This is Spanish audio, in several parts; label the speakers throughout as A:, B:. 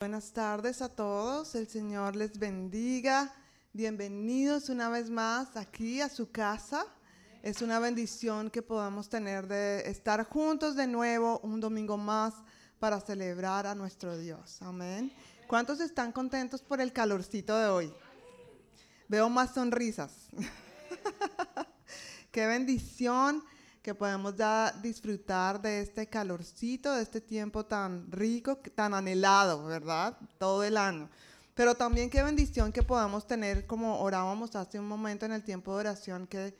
A: Buenas tardes a todos, el Señor les bendiga. Bienvenidos una vez más aquí a su casa. Es una bendición que podamos tener de estar juntos de nuevo un domingo más para celebrar a nuestro Dios. Amén. ¿Cuántos están contentos por el calorcito de hoy? Veo más sonrisas. Qué bendición que podemos ya disfrutar de este calorcito, de este tiempo tan rico, tan anhelado, ¿verdad? Todo el año. Pero también qué bendición que podamos tener, como orábamos hace un momento en el tiempo de oración, que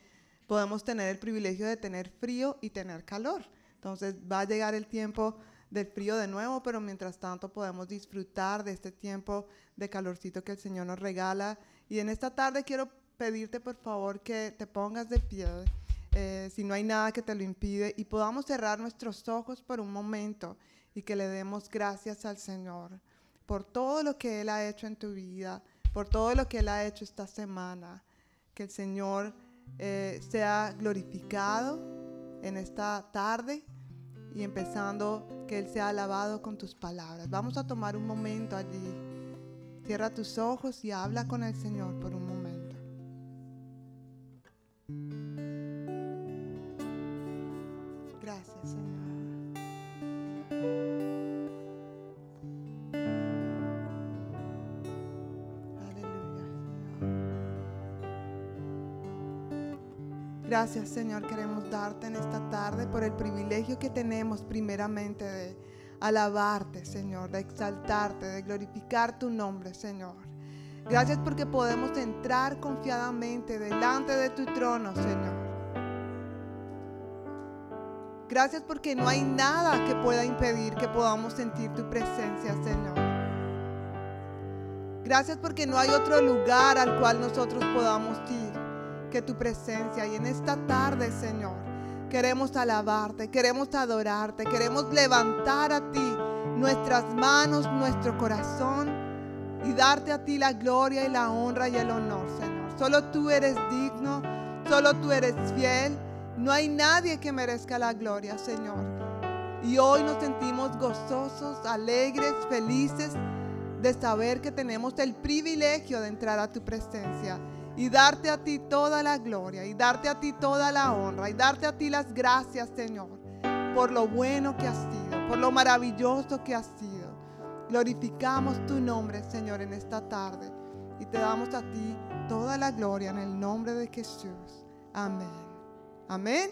A: podemos tener el privilegio de tener frío y tener calor. Entonces va a llegar el tiempo del frío de nuevo, pero mientras tanto podemos disfrutar de este tiempo de calorcito que el Señor nos regala. Y en esta tarde quiero pedirte por favor que te pongas de pie eh, si no hay nada que te lo impide, y podamos cerrar nuestros ojos por un momento y que le demos gracias al Señor por todo lo que Él ha hecho en tu vida, por todo lo que Él ha hecho esta semana. Que el Señor eh, sea glorificado en esta tarde y empezando que Él sea alabado con tus palabras. Vamos a tomar un momento allí. Cierra tus ojos y habla con el Señor por un momento. Gracias, Señor. Gracias, Señor. Queremos darte en esta tarde por el privilegio que tenemos primeramente de alabarte, Señor, de exaltarte, de glorificar tu nombre, Señor. Gracias porque podemos entrar confiadamente delante de tu trono, Señor. Gracias porque no hay nada que pueda impedir que podamos sentir tu presencia, Señor. Gracias porque no hay otro lugar al cual nosotros podamos ir que tu presencia. Y en esta tarde, Señor, queremos alabarte, queremos adorarte, queremos levantar a ti nuestras manos, nuestro corazón y darte a ti la gloria y la honra y el honor, Señor. Solo tú eres digno, solo tú eres fiel. No hay nadie que merezca la gloria, Señor. Y hoy nos sentimos gozosos, alegres, felices de saber que tenemos el privilegio de entrar a tu presencia y darte a ti toda la gloria y darte a ti toda la honra y darte a ti las gracias, Señor, por lo bueno que has sido, por lo maravilloso que has sido. Glorificamos tu nombre, Señor, en esta tarde y te damos a ti toda la gloria en el nombre de Jesús. Amén. Amén.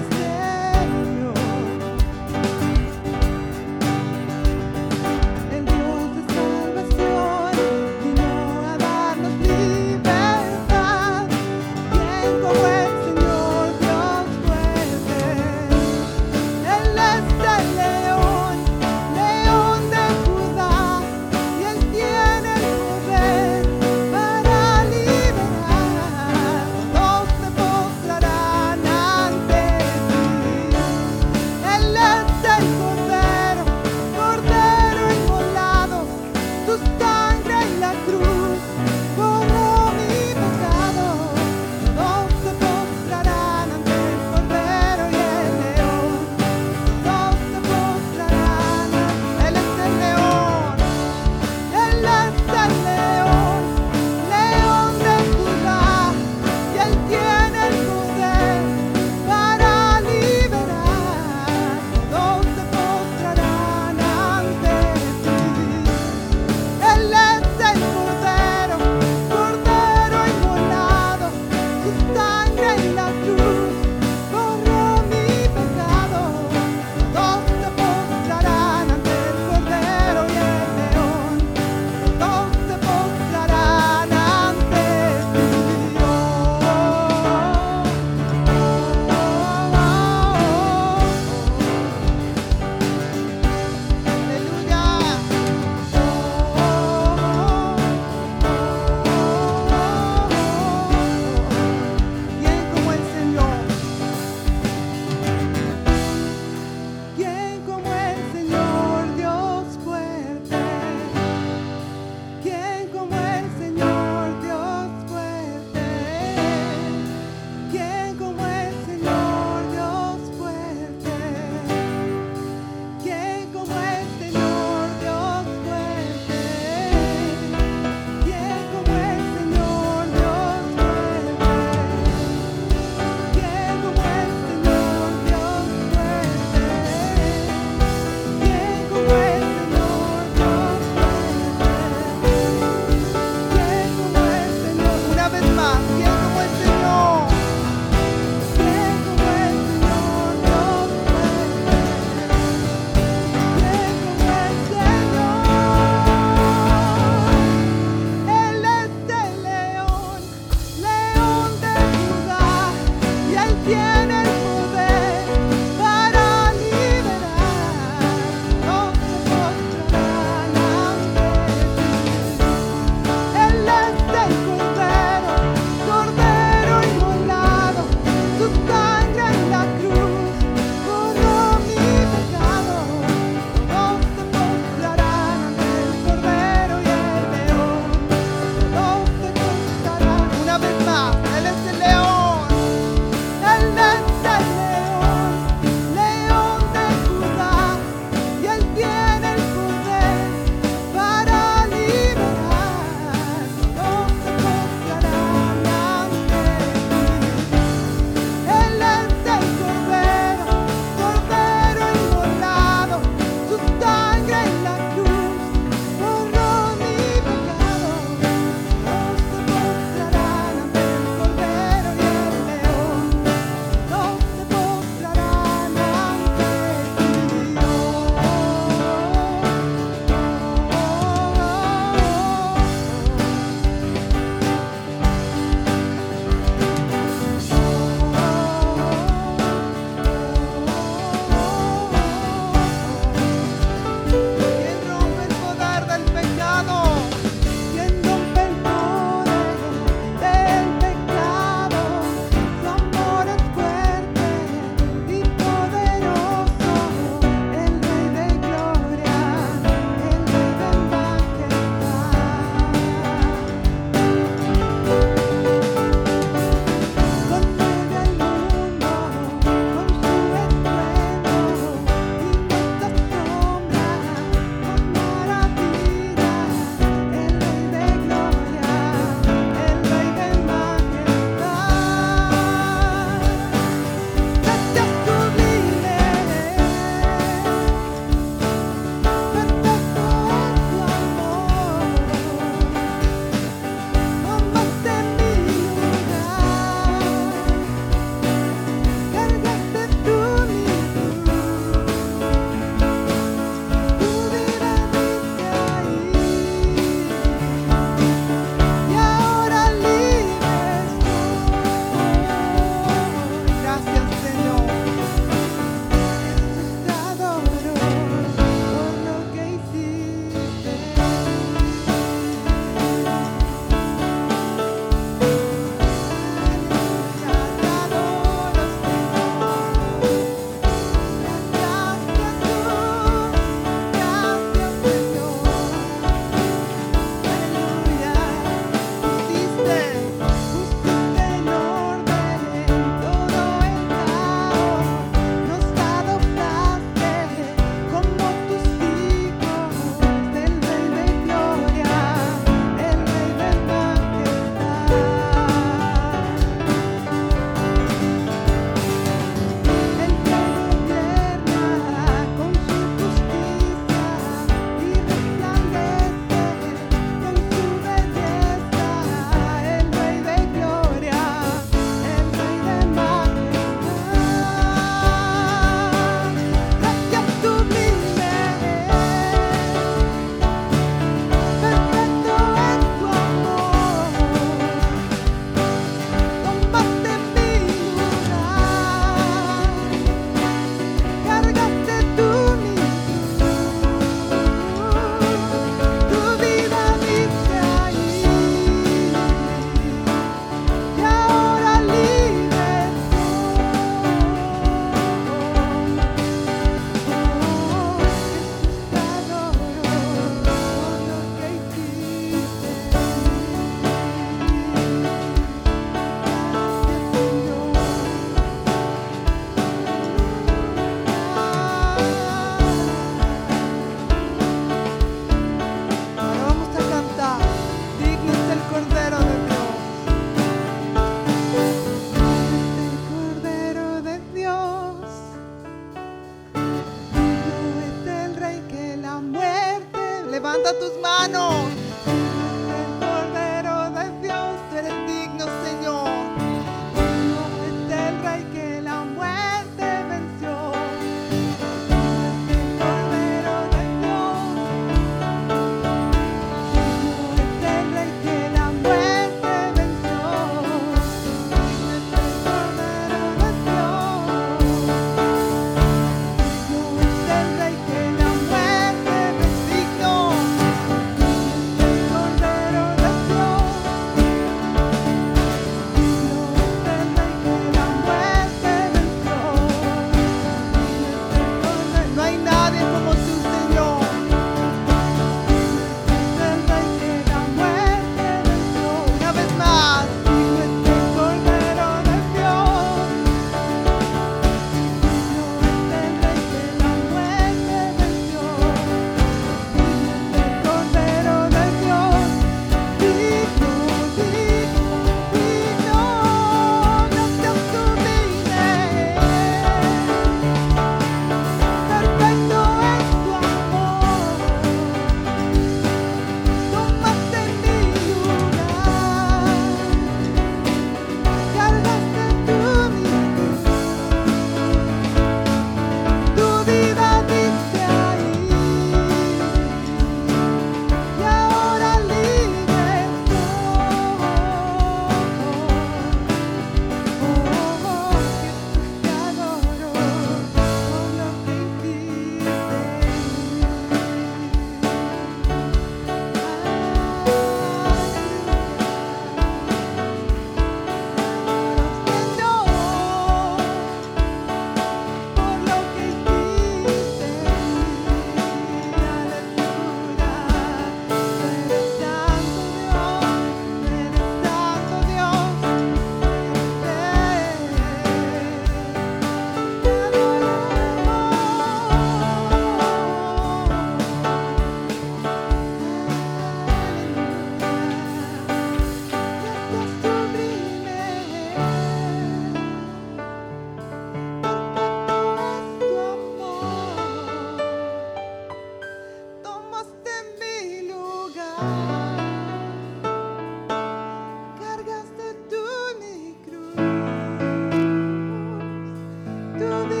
A: another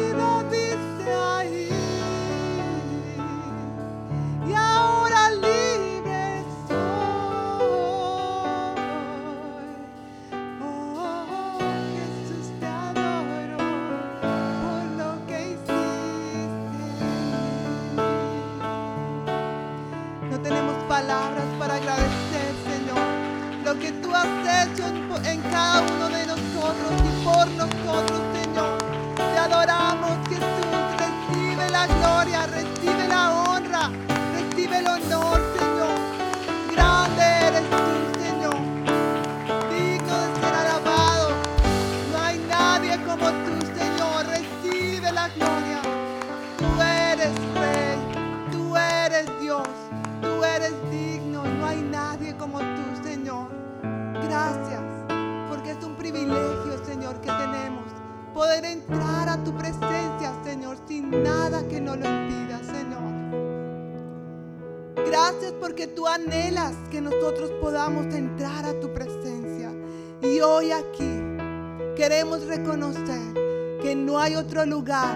A: lugar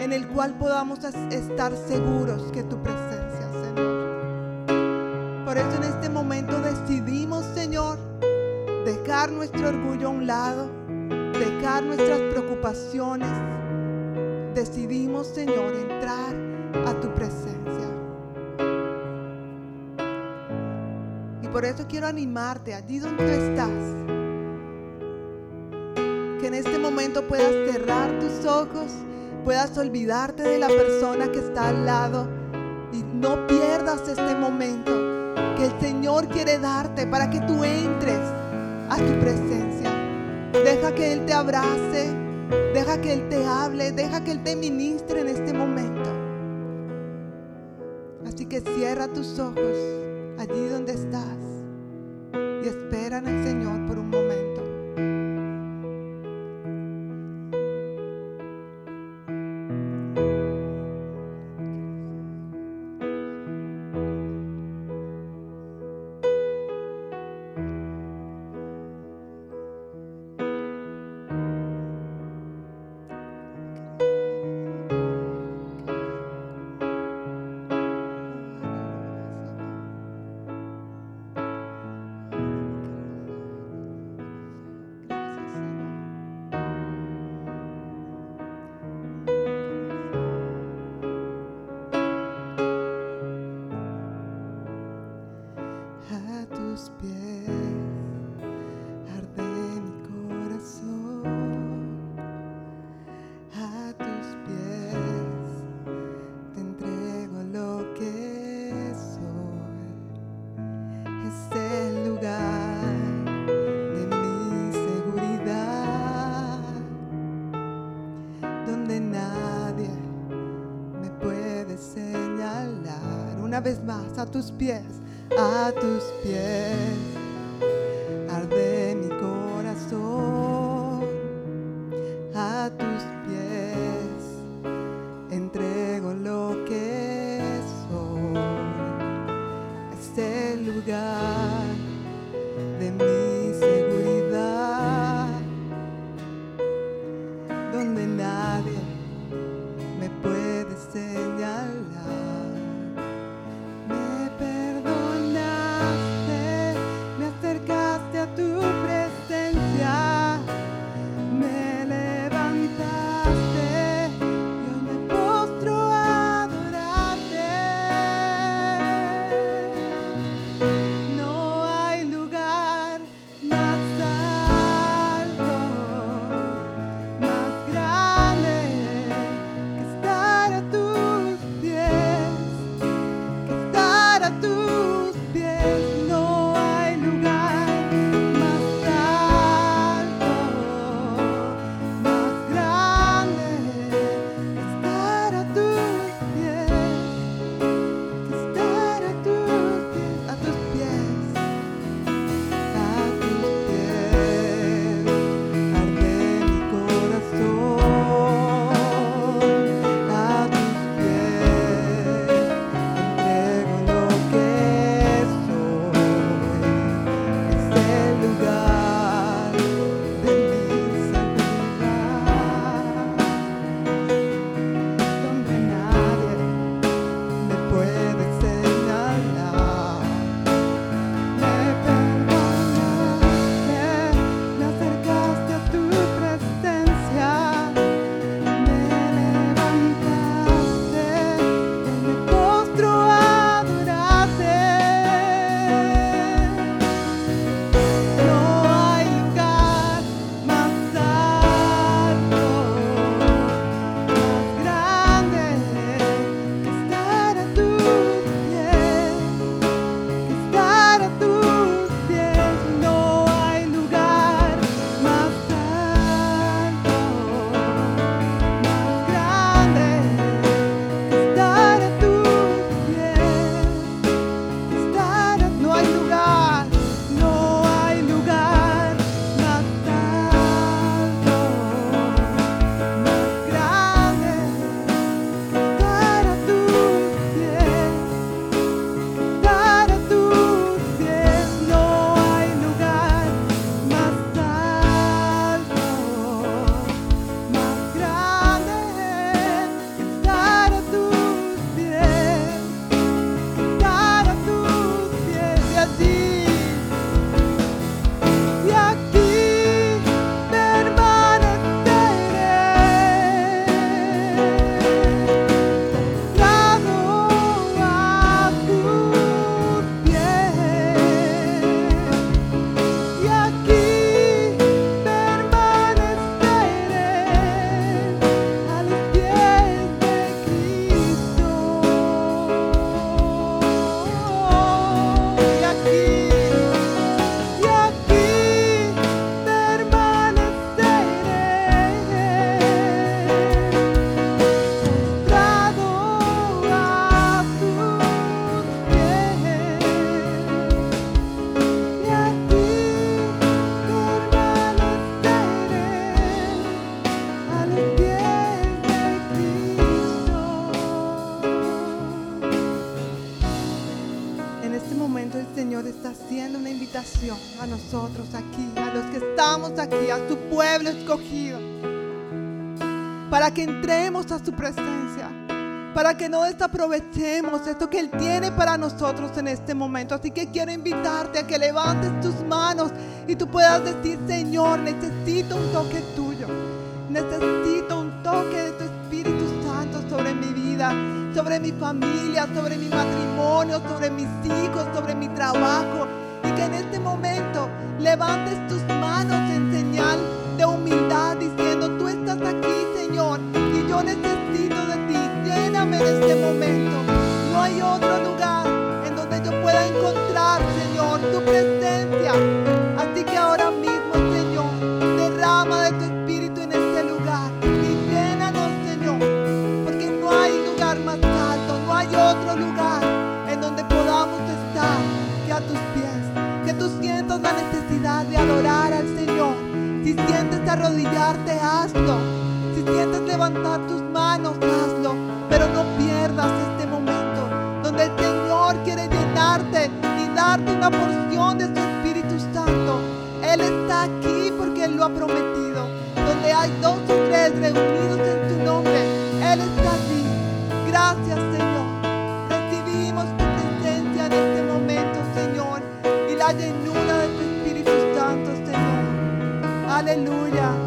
A: en el cual podamos estar seguros que tu presencia, Señor. Por eso en este momento decidimos, Señor, dejar nuestro orgullo a un lado, dejar nuestras preocupaciones. Decidimos, Señor, entrar a tu presencia. Y por eso quiero animarte allí donde estás puedas cerrar tus ojos, puedas olvidarte de la persona que está al lado y no pierdas este momento que el Señor quiere darte para que tú entres a tu presencia. Deja que Él te abrace, deja que Él te hable, deja que Él te ministre en este momento. Así que cierra tus ojos allí donde estás y espera en el Señor por un momento. a tus pies. momento el Señor está haciendo una invitación a nosotros aquí, a los que estamos aquí, a su pueblo escogido, para que entremos a su presencia, para que no desaprovechemos esto que Él tiene para nosotros en este momento. Así que quiero invitarte a que levantes tus manos y tú puedas decir, Señor, necesito un toque tuyo, necesito sobre mi familia, sobre mi matrimonio, sobre mis hijos, sobre mi trabajo. Y que en este momento levantes tus manos en señal de humildad diciendo, tú estás aquí, Señor, y yo necesito de ti. Lléname en este momento. No hay otro lugar en donde yo pueda encontrar, Señor, tu presencia. Sientes arrodillarte, hazlo. Si sientes levantar tus manos, hazlo. Pero no pierdas este momento donde el Señor quiere llenarte y darte una porción de su Espíritu Santo. Él está aquí porque Él lo ha prometido. Donde hay dos o tres reunidos en tu nombre, Él está allí. Gracias, Señor. Recibimos tu presencia en este momento, Señor, y la llenura Aleluya.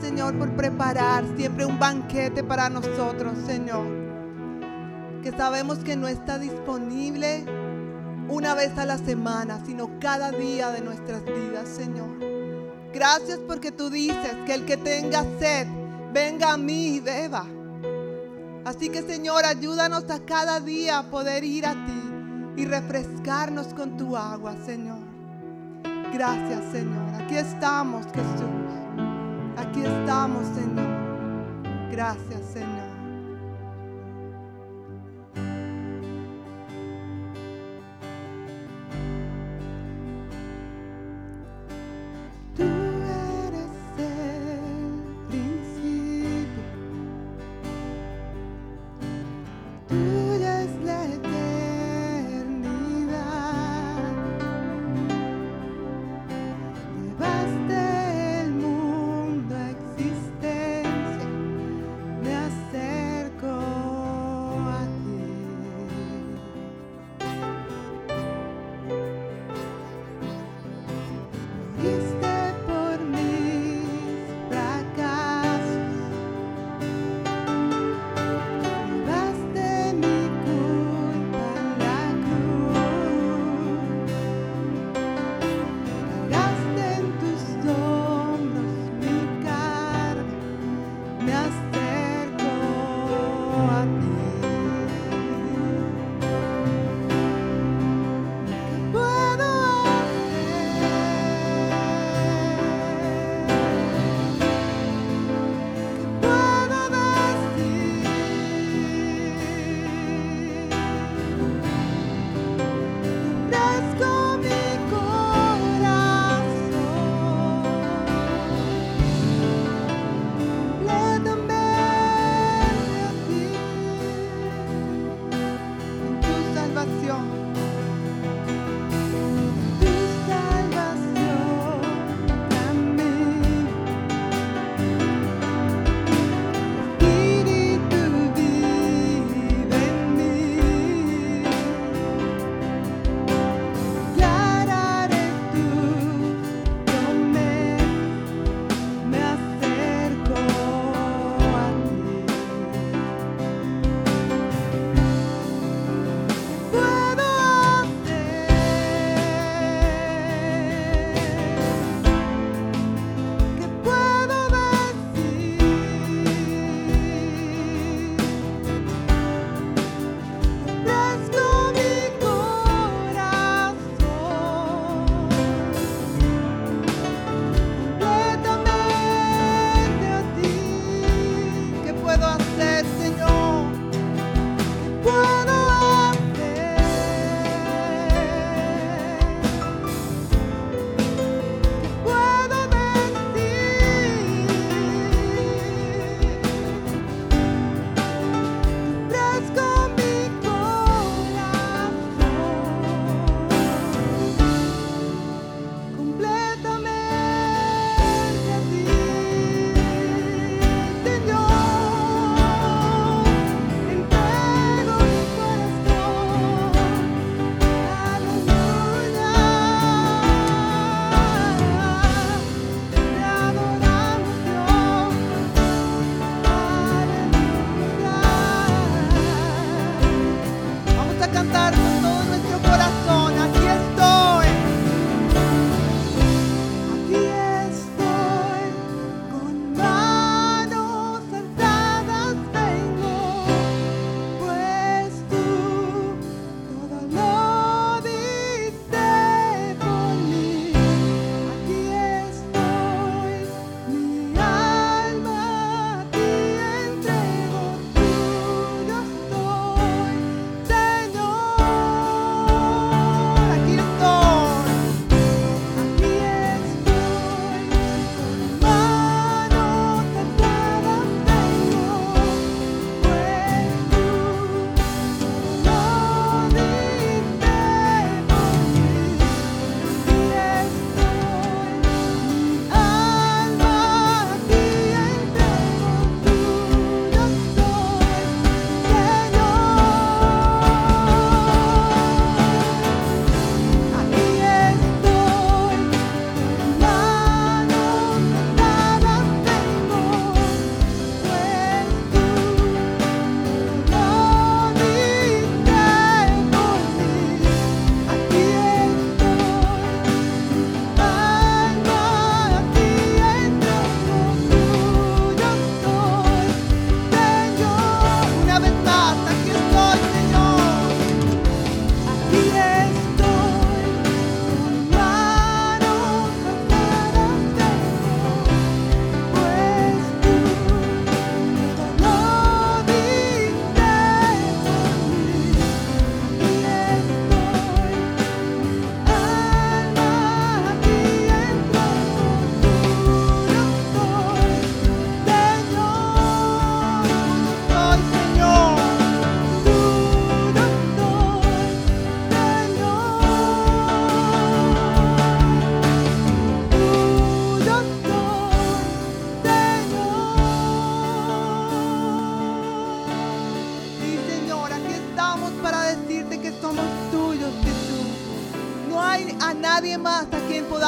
A: Señor, por preparar siempre un banquete para nosotros, Señor. Que sabemos que no está disponible una vez a la semana, sino cada día de nuestras vidas, Señor. Gracias porque tú dices que el que tenga sed, venga a mí y beba. Así que, Señor, ayúdanos a cada día a poder ir a ti y refrescarnos con tu agua, Señor. Gracias, Señor. Aquí estamos, Jesús. Aquí estamos, Señor. Gracias, Señor.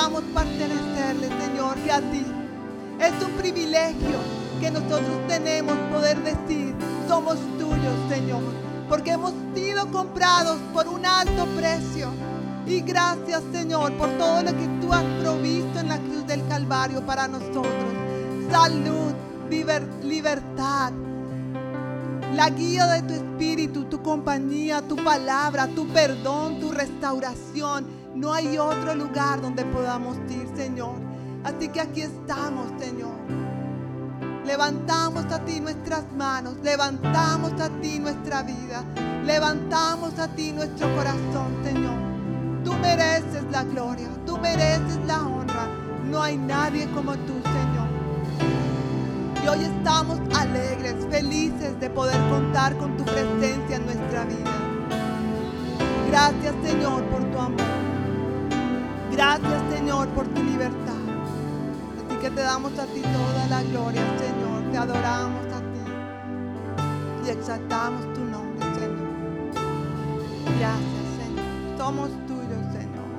A: Podamos pertenecerle, Señor, que a ti. Es un privilegio que nosotros tenemos poder decir, somos tuyos, Señor, porque hemos sido comprados por un alto precio. Y gracias, Señor, por todo lo que tú has provisto en la cruz del Calvario para nosotros. Salud, liber- libertad, la guía de tu espíritu, tu compañía, tu palabra, tu perdón, tu restauración. No hay otro lugar donde podamos ir, Señor. Así que aquí estamos, Señor. Levantamos a ti nuestras manos, levantamos a ti nuestra vida, levantamos a ti nuestro corazón, Señor. Tú mereces la gloria, tú mereces la honra. No hay nadie como tú, Señor. Y hoy estamos alegres, felices de poder contar con tu presencia en nuestra vida. Gracias Señor por tu amor. Gracias Señor por tu libertad. Así que te damos a ti toda la gloria Señor. Te adoramos a ti y exaltamos tu nombre Señor. Gracias Señor. Somos tuyos Señor.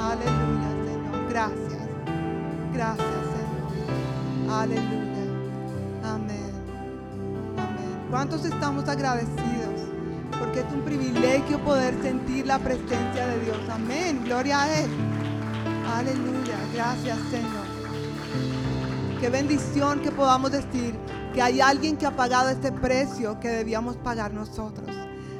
A: Aleluya Señor. Gracias. Gracias Señor. Aleluya. Amén. Amén. ¿Cuántos estamos agradecidos? porque es un privilegio poder sentir la presencia de Dios. Amén, gloria a Él. Aleluya, gracias Señor. Qué bendición que podamos decir que hay alguien que ha pagado este precio que debíamos pagar nosotros.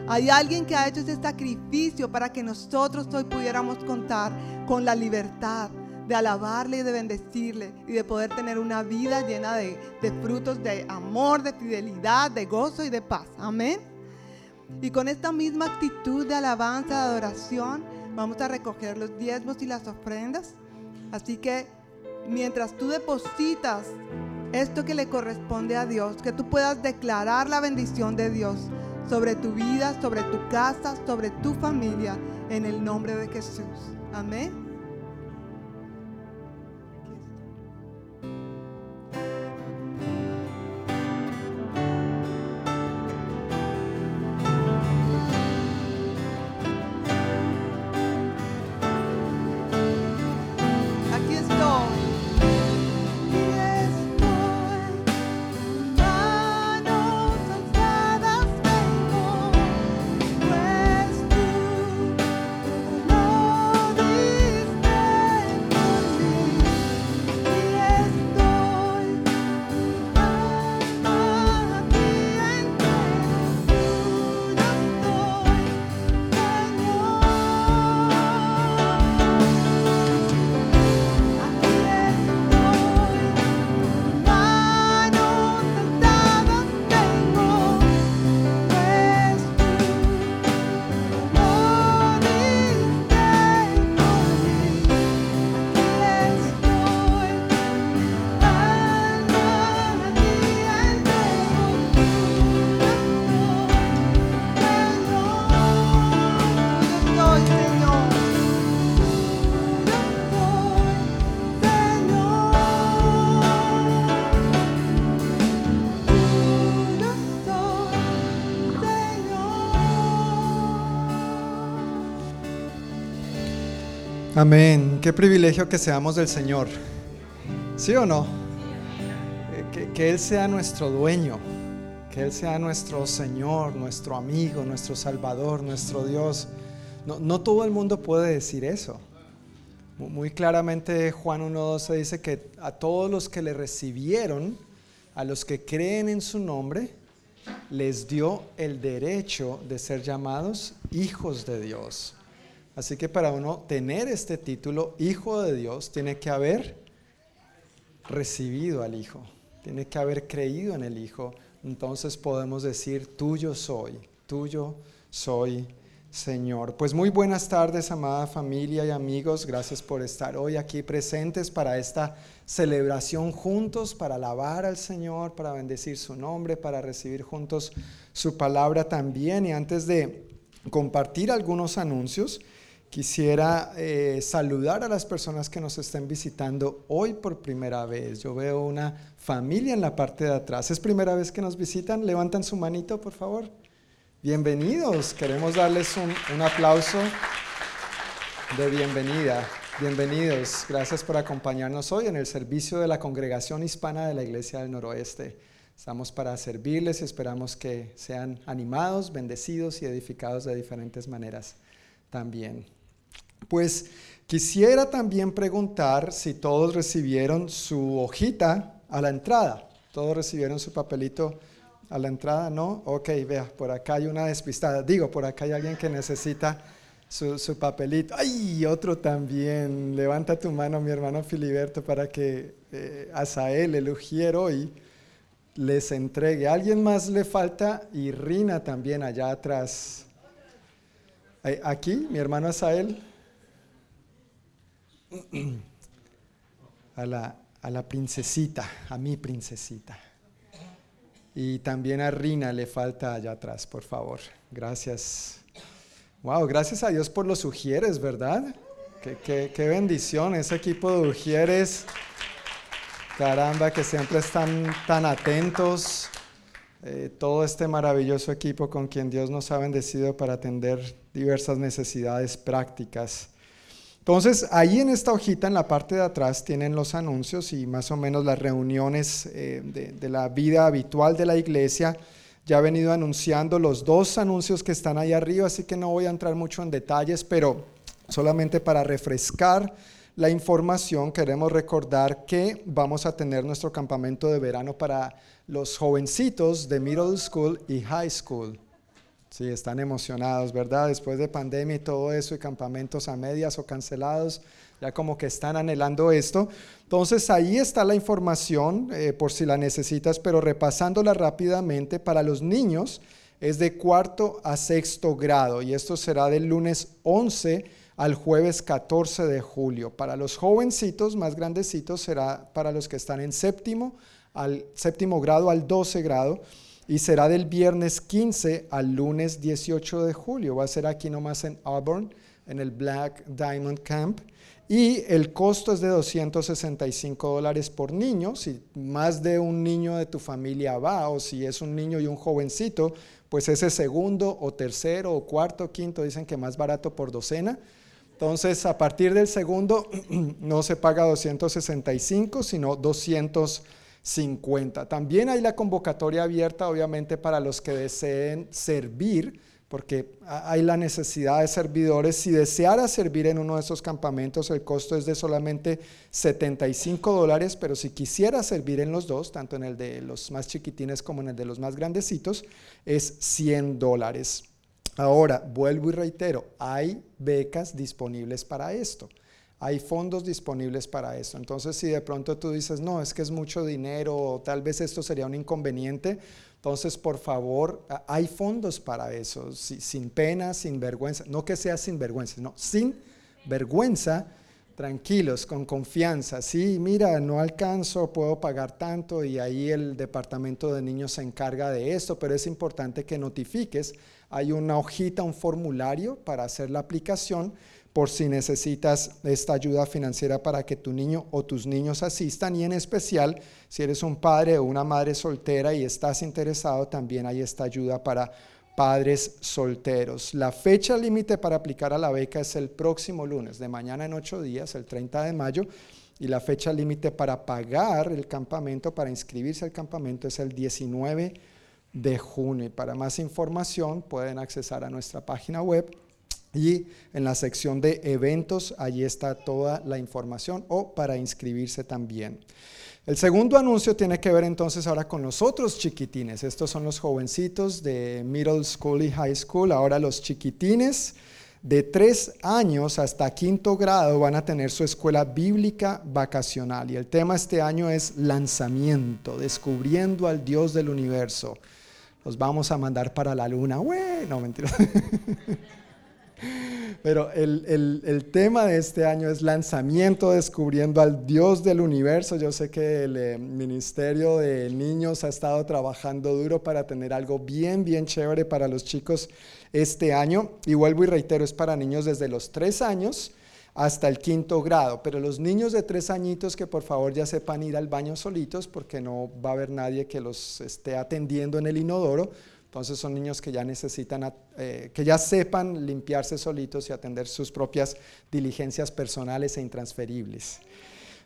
A: Hay alguien que ha hecho ese sacrificio para que nosotros hoy pudiéramos contar con la libertad de alabarle y de bendecirle y de poder tener una vida llena de, de frutos de amor, de fidelidad, de gozo y de paz. Amén. Y con esta misma actitud de alabanza, de adoración, vamos a recoger los diezmos y las ofrendas. Así que mientras tú depositas esto que le corresponde a Dios, que tú puedas declarar la bendición de Dios sobre tu vida, sobre tu casa, sobre tu familia, en el nombre de Jesús. Amén.
B: Amén. Qué privilegio que seamos del Señor. ¿Sí o no? Eh, que, Él sea nuestro dueño, que Él sea nuestro Señor, nuestro amigo, nuestro Salvador, nuestro Dios. No, no todo el mundo puede decir eso. Muy claramente Juan 1.12 dice que a todos los que le recibieron, a los que creen en su nombre, les dio el derecho de ser llamados hijos de Dios. Así que para uno tener este título, hijo de Dios, tiene que haber recibido al Hijo, tiene que haber creído en el Hijo. Entonces podemos decir, tuyo soy, tuyo soy, Señor. Pues muy buenas tardes, amada familia y amigos. Gracias por estar hoy aquí presentes para esta celebración juntos, para alabar al Señor, para bendecir su nombre, para recibir juntos su palabra también. Y antes de compartir algunos anuncios, Quisiera eh, saludar a las personas que nos estén visitando hoy por primera vez. Yo veo una familia en la parte de atrás. ¿Es primera vez que nos visitan? Levantan su manito, por favor. Bienvenidos. Queremos darles un, un aplauso de bienvenida. Bienvenidos. Gracias por acompañarnos hoy en el servicio de la Congregación Hispana de la Iglesia del Noroeste. Estamos para servirles y esperamos que sean animados, bendecidos y edificados de diferentes maneras también. Pues quisiera también preguntar si todos recibieron su hojita a la entrada. ¿Todos recibieron su papelito a la entrada? ¿No? Ok, vea, por acá hay una despistada. Digo, por acá hay alguien que necesita su, papelito. ¡Ay! Otro también. Levanta tu mano, mi hermano Filiberto, para que eh, Asael, el ujier hoy, les entregue. alguien más le falta? Y Rina también allá atrás. Aquí, mi hermano Asael. A la, a la princesita, a mi princesita. Y también a Rina le falta allá atrás, por favor. Gracias. Wow, gracias a Dios por los Ujieres, ¿verdad? Qué, qué bendición, ese equipo de Ujieres. Caramba, que siempre están tan atentos. Eh, todo este maravilloso equipo con quien Dios nos ha bendecido para atender diversas necesidades prácticas. Entonces, ahí en esta hojita, en la parte de atrás, tienen los anuncios y más o menos las reuniones eh, de, de, la vida habitual de la iglesia. Ya he venido anunciando los dos anuncios que están ahí arriba, así que no voy a entrar mucho en detalles, pero solamente para refrescar la información, queremos recordar que vamos a tener nuestro campamento de verano para los jovencitos de middle school y high school. Sí, están emocionados, ¿verdad? Después de pandemia y todo eso y campamentos a medias o cancelados, ya como que están anhelando esto. Entonces ahí está la información eh, por si la necesitas, pero repasándola rápidamente, para los niños es de cuarto a sexto grado y esto será del lunes 11 al jueves 14 de julio. Para los jovencitos más grandecitos será para los que están en séptimo, al séptimo grado al 12 grado y será del viernes 15 al lunes 18 de julio. Va a ser aquí nomás en Auburn, en el Black Diamond Camp. Y el costo es de 265 dólares por niño. Si más de un niño de tu familia va, o si es un niño y un jovencito, pues ese segundo o tercero o cuarto, quinto, dicen que más barato por docena. Entonces, a partir del segundo no se paga 265, sino 250. También hay la convocatoria abierta, obviamente, para los que deseen servir, porque hay la necesidad de servidores. Si deseara servir en uno de esos campamentos, el costo es de solamente 75 dólares, pero si quisiera servir en los dos, tanto en el de los más chiquitines como en el de los más grandecitos, es 100 dólares. Ahora, vuelvo y reitero, hay becas disponibles para esto. Hay fondos disponibles para esto. Entonces, si de pronto tú dices, no, es que es mucho dinero o tal vez esto sería un inconveniente, entonces, por favor, hay fondos para eso, sin pena, sin vergüenza. No que sea sin vergüenza, no, sin vergüenza, tranquilos, con confianza. Sí, mira, no alcanzo, puedo pagar tanto y ahí el departamento de niños se encarga de esto, pero es importante que notifiques hay una hojita, un formulario para hacer la aplicación por si necesitas esta ayuda financiera para que tu niño o tus niños asistan y en especial si eres un padre o una madre soltera y estás interesado, también hay esta ayuda para padres solteros. La fecha límite para aplicar a la beca es el próximo lunes, de mañana en ocho días, el 30 de mayo, y la fecha límite para pagar el campamento, para inscribirse al campamento es el 19 de junio. Para más información pueden accesar a nuestra página web y en la sección de eventos allí está toda la información o para inscribirse también. El segundo anuncio tiene que ver entonces ahora con los otros chiquitines. Estos son los jovencitos de middle school y high school. Ahora los chiquitines de tres años hasta quinto grado van a tener su escuela bíblica vacacional. Y el tema este año es lanzamiento, descubriendo al Dios del universo los vamos a mandar para la luna. No, mentira. Pero el, el, tema de este año es lanzamiento descubriendo al Dios del universo. Yo sé que el eh, Ministerio de Niños ha estado trabajando duro para tener algo bien, bien chévere para los chicos este año. Y vuelvo y reitero, es para niños desde los tres años hasta el quinto grado. Pero los niños de tres añitos que por favor ya sepan ir al baño solitos porque no va a haber nadie que los esté atendiendo en el inodoro. Entonces son niños que ya necesitan, eh, que ya sepan limpiarse solitos y atender sus propias diligencias personales e intransferibles.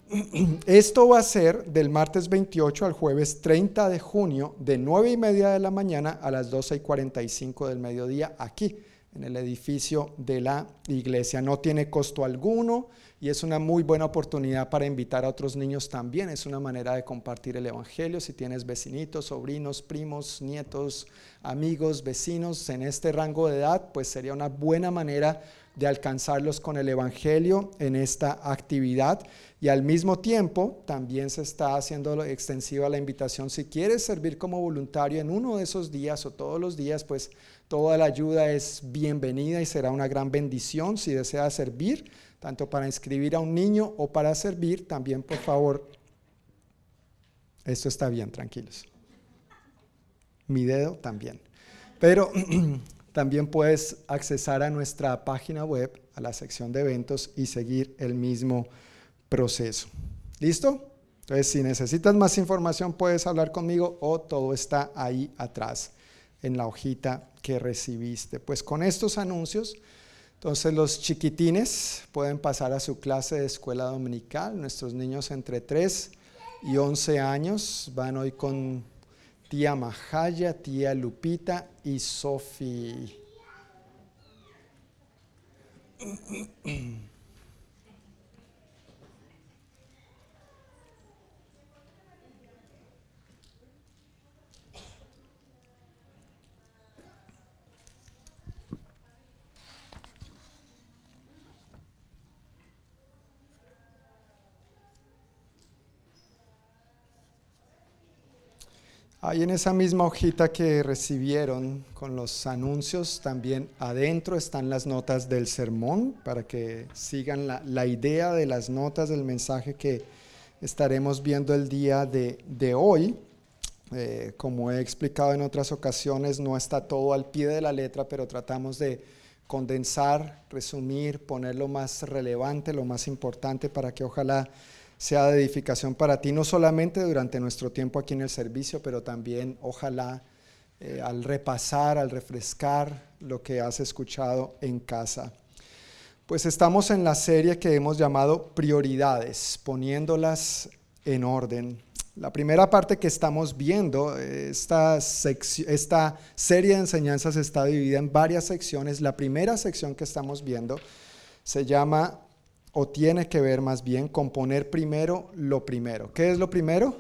B: Esto va a ser del martes 28 al jueves 30 de junio de 9 y media de la mañana a las 12 y 45 del mediodía aquí en el edificio de la iglesia. No tiene costo alguno y es una muy buena oportunidad para invitar a otros niños también. Es una manera de compartir el Evangelio. Si tienes vecinitos, sobrinos, primos, nietos, amigos, vecinos en este rango de edad, pues sería una buena manera de alcanzarlos con el Evangelio en esta actividad. Y al mismo tiempo, también se está haciendo extensiva la invitación. Si quieres servir como voluntario en uno de esos días o todos los días, pues Toda la ayuda es bienvenida y será una gran bendición si desea servir, tanto para inscribir a un niño o para servir. También, por favor, esto está bien, tranquilos. Mi dedo también. Pero también puedes accesar a nuestra página web, a la sección de eventos y seguir el mismo proceso. ¿Listo? Entonces, si necesitas más información, puedes hablar conmigo o todo está ahí atrás en la hojita que recibiste. Pues con estos anuncios, entonces los chiquitines pueden pasar a su clase de escuela dominical. Nuestros niños entre 3 y 11 años van hoy con tía Majaya, tía Lupita y Sofi. Ahí en esa misma hojita que recibieron con los anuncios, también adentro están las notas del sermón para que sigan la, idea de las notas del mensaje que estaremos viendo el día de, hoy. Eh, como he explicado en otras ocasiones, no está todo al pie de la letra, pero tratamos de condensar, resumir, poner lo más relevante, lo más importante para que ojalá sea de edificación para ti, no solamente durante nuestro tiempo aquí en el servicio, pero también ojalá eh, al repasar, al refrescar lo que has escuchado en casa. Pues estamos en la serie que hemos llamado prioridades, poniéndolas en orden. La primera parte que estamos viendo, esta, esta serie de enseñanzas está dividida en varias secciones. La primera sección que estamos viendo se llama o tiene que ver más bien con poner primero lo primero. ¿Qué es lo primero?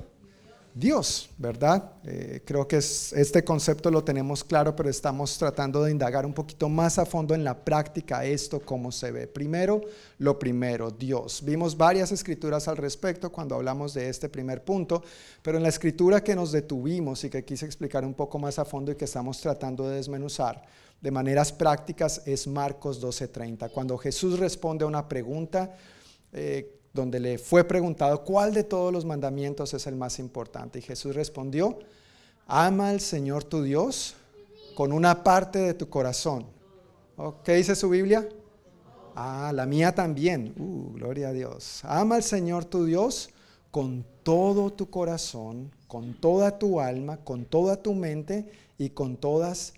B: Dios, ¿verdad? Eh, creo que este concepto lo tenemos claro, pero estamos tratando de indagar un poquito más a fondo en la práctica esto, cómo se ve. Primero, lo primero, Dios. Vimos varias escrituras al respecto cuando hablamos de este primer punto, pero en la escritura que nos detuvimos y que quise explicar un poco más a fondo y que estamos tratando de desmenuzar, de maneras prácticas es Marcos 12:30. Cuando Jesús responde a una pregunta eh, donde le fue preguntado cuál de todos los mandamientos es el más importante. Y Jesús respondió, ama al Señor tu Dios con una parte de tu corazón. ¿Qué dice su Biblia? Ah, la mía también. Uh, gloria a Dios. Ama al Señor tu Dios con todo tu corazón, con toda tu alma, con toda tu mente y con todas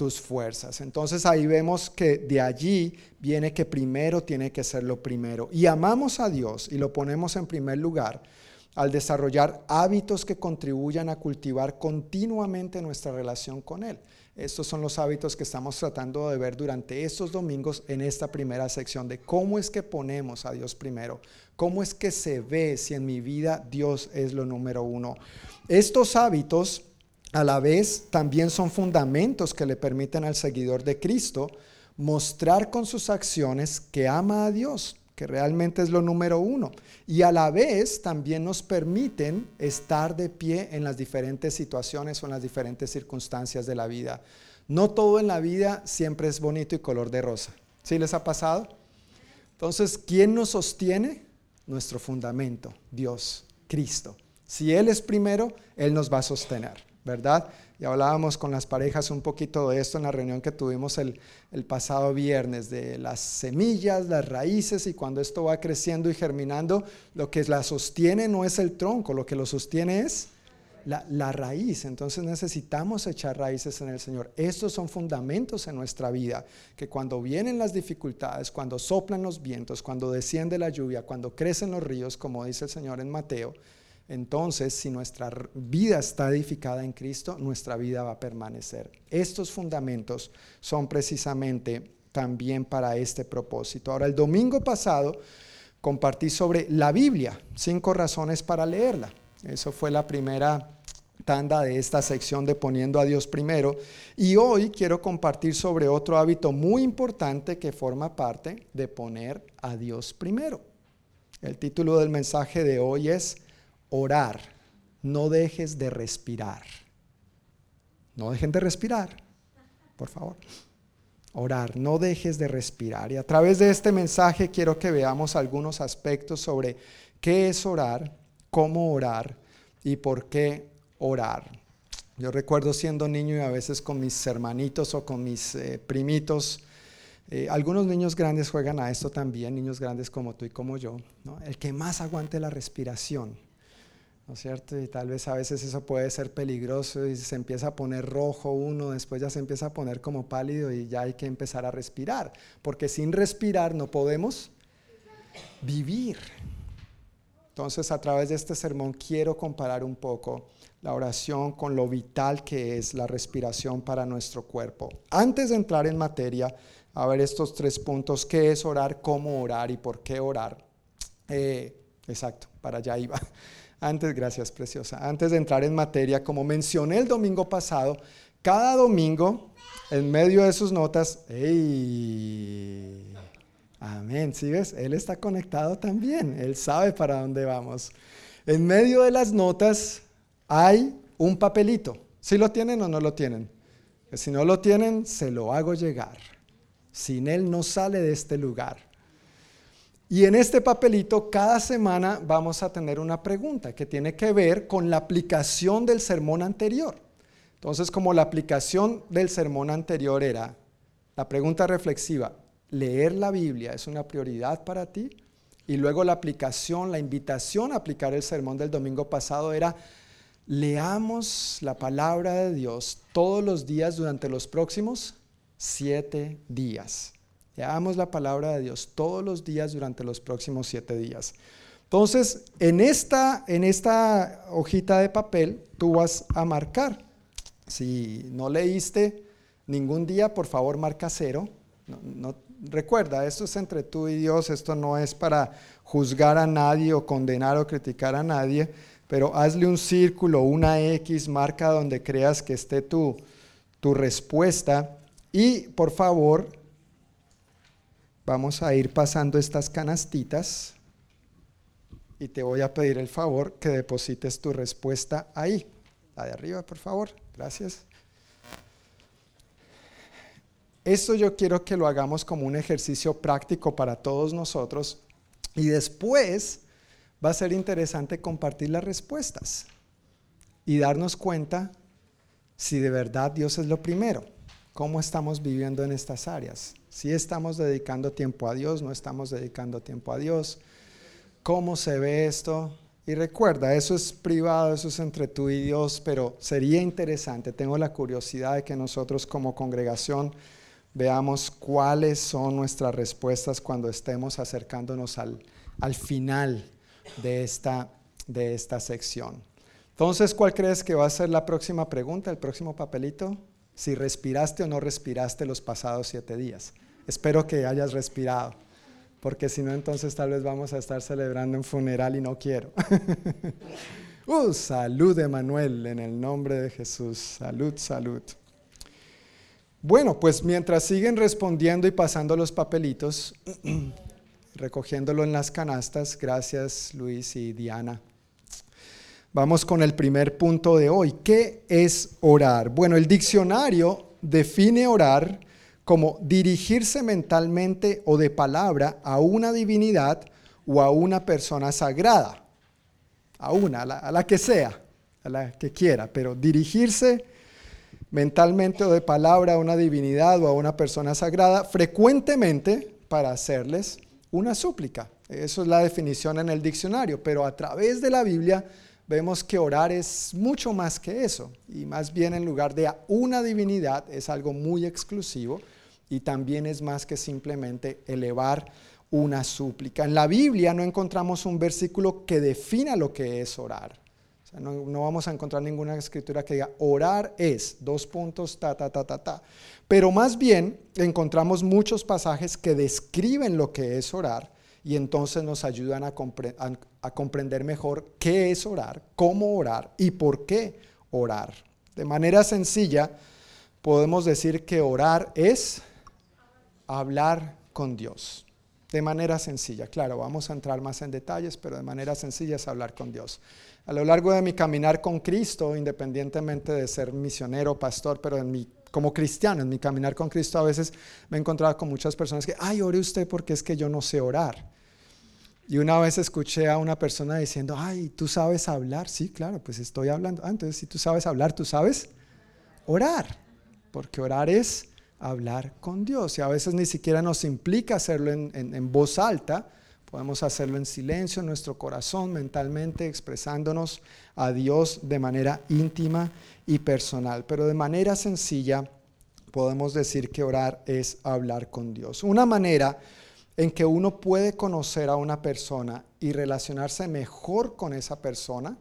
B: tus fuerzas. Entonces ahí vemos que de allí viene que primero tiene que ser lo primero. Y amamos a Dios y lo ponemos en primer lugar al desarrollar hábitos que contribuyan a cultivar continuamente nuestra relación con Él. Estos son los hábitos que estamos tratando de ver durante estos domingos en esta primera sección de cómo es que ponemos a Dios primero, cómo es que se ve si en mi vida Dios es lo número uno. Estos hábitos a la vez también son fundamentos que le permiten al seguidor de Cristo mostrar con sus acciones que ama a Dios, que realmente es lo número uno. Y a la vez también nos permiten estar de pie en las diferentes situaciones o en las diferentes circunstancias de la vida. No todo en la vida siempre es bonito y color de rosa. ¿Sí les ha pasado? Entonces, ¿quién nos sostiene? Nuestro fundamento, Dios, Cristo. Si Él es primero, Él nos va a sostener. ¿Verdad? Y hablábamos con las parejas un poquito de esto en la reunión que tuvimos el, pasado viernes, de las semillas, las raíces y cuando esto va creciendo y germinando, lo que la sostiene no es el tronco, lo que lo sostiene es la, la raíz. Entonces necesitamos echar raíces en el Señor. Estos son fundamentos en nuestra vida, que cuando vienen las dificultades, cuando soplan los vientos, cuando desciende la lluvia, cuando crecen los ríos, como dice el Señor en Mateo, entonces si nuestra vida está edificada en Cristo, nuestra vida va a permanecer. Estos fundamentos son precisamente también para este propósito. Ahora, el domingo pasado compartí sobre la Biblia, cinco razones para leerla. Eso fue la primera tanda de esta sección de poniendo a Dios primero. Y hoy quiero compartir sobre otro hábito muy importante que forma parte de poner a Dios primero. El título del mensaje de hoy es orar, no dejes de respirar. No dejen de respirar, por favor. Orar, no dejes de respirar. Y a través de este mensaje quiero que veamos algunos aspectos sobre qué es orar, cómo orar y por qué orar. Yo recuerdo siendo niño y a veces con mis hermanitos o con mis eh, primitos, eh, algunos niños grandes juegan a esto también, niños grandes como tú y como yo, el que más aguante la respiración, ¿no es cierto? Y tal vez a veces eso puede ser peligroso y se empieza a poner rojo uno, después ya se empieza a poner como pálido y ya hay que empezar a respirar, porque sin respirar no podemos vivir. Entonces a través de este sermón quiero comparar un poco la oración con lo vital que es la respiración para nuestro cuerpo. Antes de entrar en materia, a ver estos tres puntos, qué es orar, cómo orar y por qué orar. Eh, exacto, para allá iba. Antes, gracias, preciosa. Antes de entrar en materia, como mencioné el domingo pasado, cada domingo, en medio de sus notas, ¡ey! Amén, ¿sí ves? Él está conectado también, él sabe para dónde vamos. En medio de las notas hay un papelito. ¿Sí lo tienen o no lo tienen? si no lo tienen, se lo hago llegar. Sin él no sale de este lugar. Y en este papelito cada semana vamos a tener una pregunta que tiene que ver con la aplicación del sermón anterior. Entonces, como la aplicación del sermón anterior era la pregunta reflexiva, ¿leer la Biblia es una prioridad para ti? Y luego la aplicación, la invitación a aplicar el sermón del domingo pasado era, leamos la palabra de Dios todos los días durante los próximos siete días. Leamos la palabra de Dios todos los días durante los próximos siete días. Entonces, en esta, en esta hojita de papel, tú vas a marcar. Si no leíste ningún día, por favor, marca cero. No, recuerda, esto es entre tú y Dios, esto no es para juzgar a nadie o condenar o criticar a nadie pero hazle un círculo, una X, marca donde creas que esté tu, tu respuesta y por favor vamos a ir pasando estas canastitas y te voy a pedir el favor que deposites tu respuesta ahí. La de arriba, por favor. Gracias. Esto yo quiero que lo hagamos como un ejercicio práctico para todos nosotros y después va a ser interesante compartir las respuestas y darnos cuenta si de verdad Dios es lo primero, cómo estamos viviendo en estas áreas, si estamos dedicando tiempo a Dios, no estamos dedicando tiempo a Dios, cómo se ve esto. Y recuerda, eso es privado, eso es entre tú y Dios, pero sería interesante, tengo la curiosidad de que nosotros como congregación veamos cuáles son nuestras respuestas cuando estemos acercándonos al, al final de esta, de esta sección. Entonces, ¿cuál crees que va a ser la próxima pregunta, el próximo papelito? Si respiraste o no respiraste los pasados siete días. Espero que hayas respirado, porque si no, entonces tal vez vamos a estar celebrando un funeral y no quiero. uh, salud, Emanuel, en el nombre de Jesús. Salud, salud. Bueno, pues mientras siguen respondiendo y pasando los papelitos, recogiéndolo en las canastas. Gracias Luis y Diana. Vamos con el primer punto de hoy. ¿Qué es orar? Bueno, el diccionario define orar como dirigirse mentalmente o de palabra a una divinidad o a una persona sagrada. A una, a la, a la que sea, a la que quiera, pero dirigirse mentalmente o de palabra a una divinidad o a una persona sagrada, frecuentemente para hacerles una súplica. Eso es la definición en el diccionario, pero a través de la Biblia vemos que orar es mucho más que eso, y más bien en lugar de una divinidad es algo muy exclusivo y también es más que simplemente elevar una súplica. En la Biblia no encontramos un versículo que defina lo que es orar. no, no, vamos a encontrar ninguna escritura que diga orar es, dos puntos, ta, ta, ta, ta, ta. Pero más bien encontramos muchos pasajes que describen lo que es orar y entonces nos ayudan a, comprender mejor qué es orar, cómo orar y por qué orar. De manera sencilla, podemos decir que orar es hablar con Dios. De manera sencilla, claro, vamos a entrar más en detalles, pero de manera sencilla es hablar con Dios. A lo largo de mi caminar con Cristo, independientemente de ser misionero, pastor, pero en mi como cristiano, en mi caminar con Cristo, a veces me he encontrado con muchas personas que, ay, ore usted porque es que yo no sé orar. Y una vez escuché a una persona diciendo, ay, ¿tú sabes hablar? Sí, claro, pues estoy hablando. Ah, entonces si tú sabes hablar, tú sabes orar, porque orar es hablar con Dios. Y a veces ni siquiera nos implica hacerlo en, en voz alta, podemos hacerlo en silencio, en nuestro corazón, mentalmente, expresándonos a Dios de manera íntima y personal. Pero de manera sencilla podemos decir que orar es hablar con Dios. Una manera en que uno puede conocer a una persona y relacionarse mejor con esa persona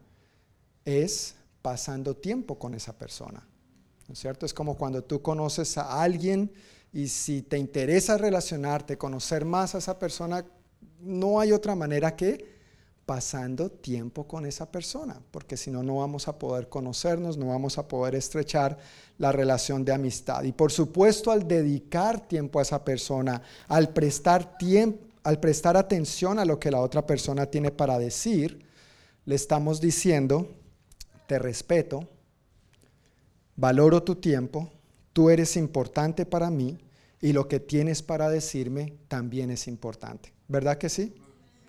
B: es pasando tiempo con esa persona. ¿No es cierto? Es como cuando tú conoces a alguien y si te interesa relacionarte, conocer más a esa persona, no hay otra manera que pasando tiempo con esa persona, porque si no, no vamos a poder conocernos, no vamos a poder estrechar la relación de amistad. Y por supuesto, al dedicar tiempo a esa persona, al prestar tiempo, al prestar atención a lo que la otra persona tiene para decir, le estamos diciendo, te respeto, valoro tu tiempo, tú eres importante para mí y lo que tienes para decirme también es importante. ¿Verdad que sí?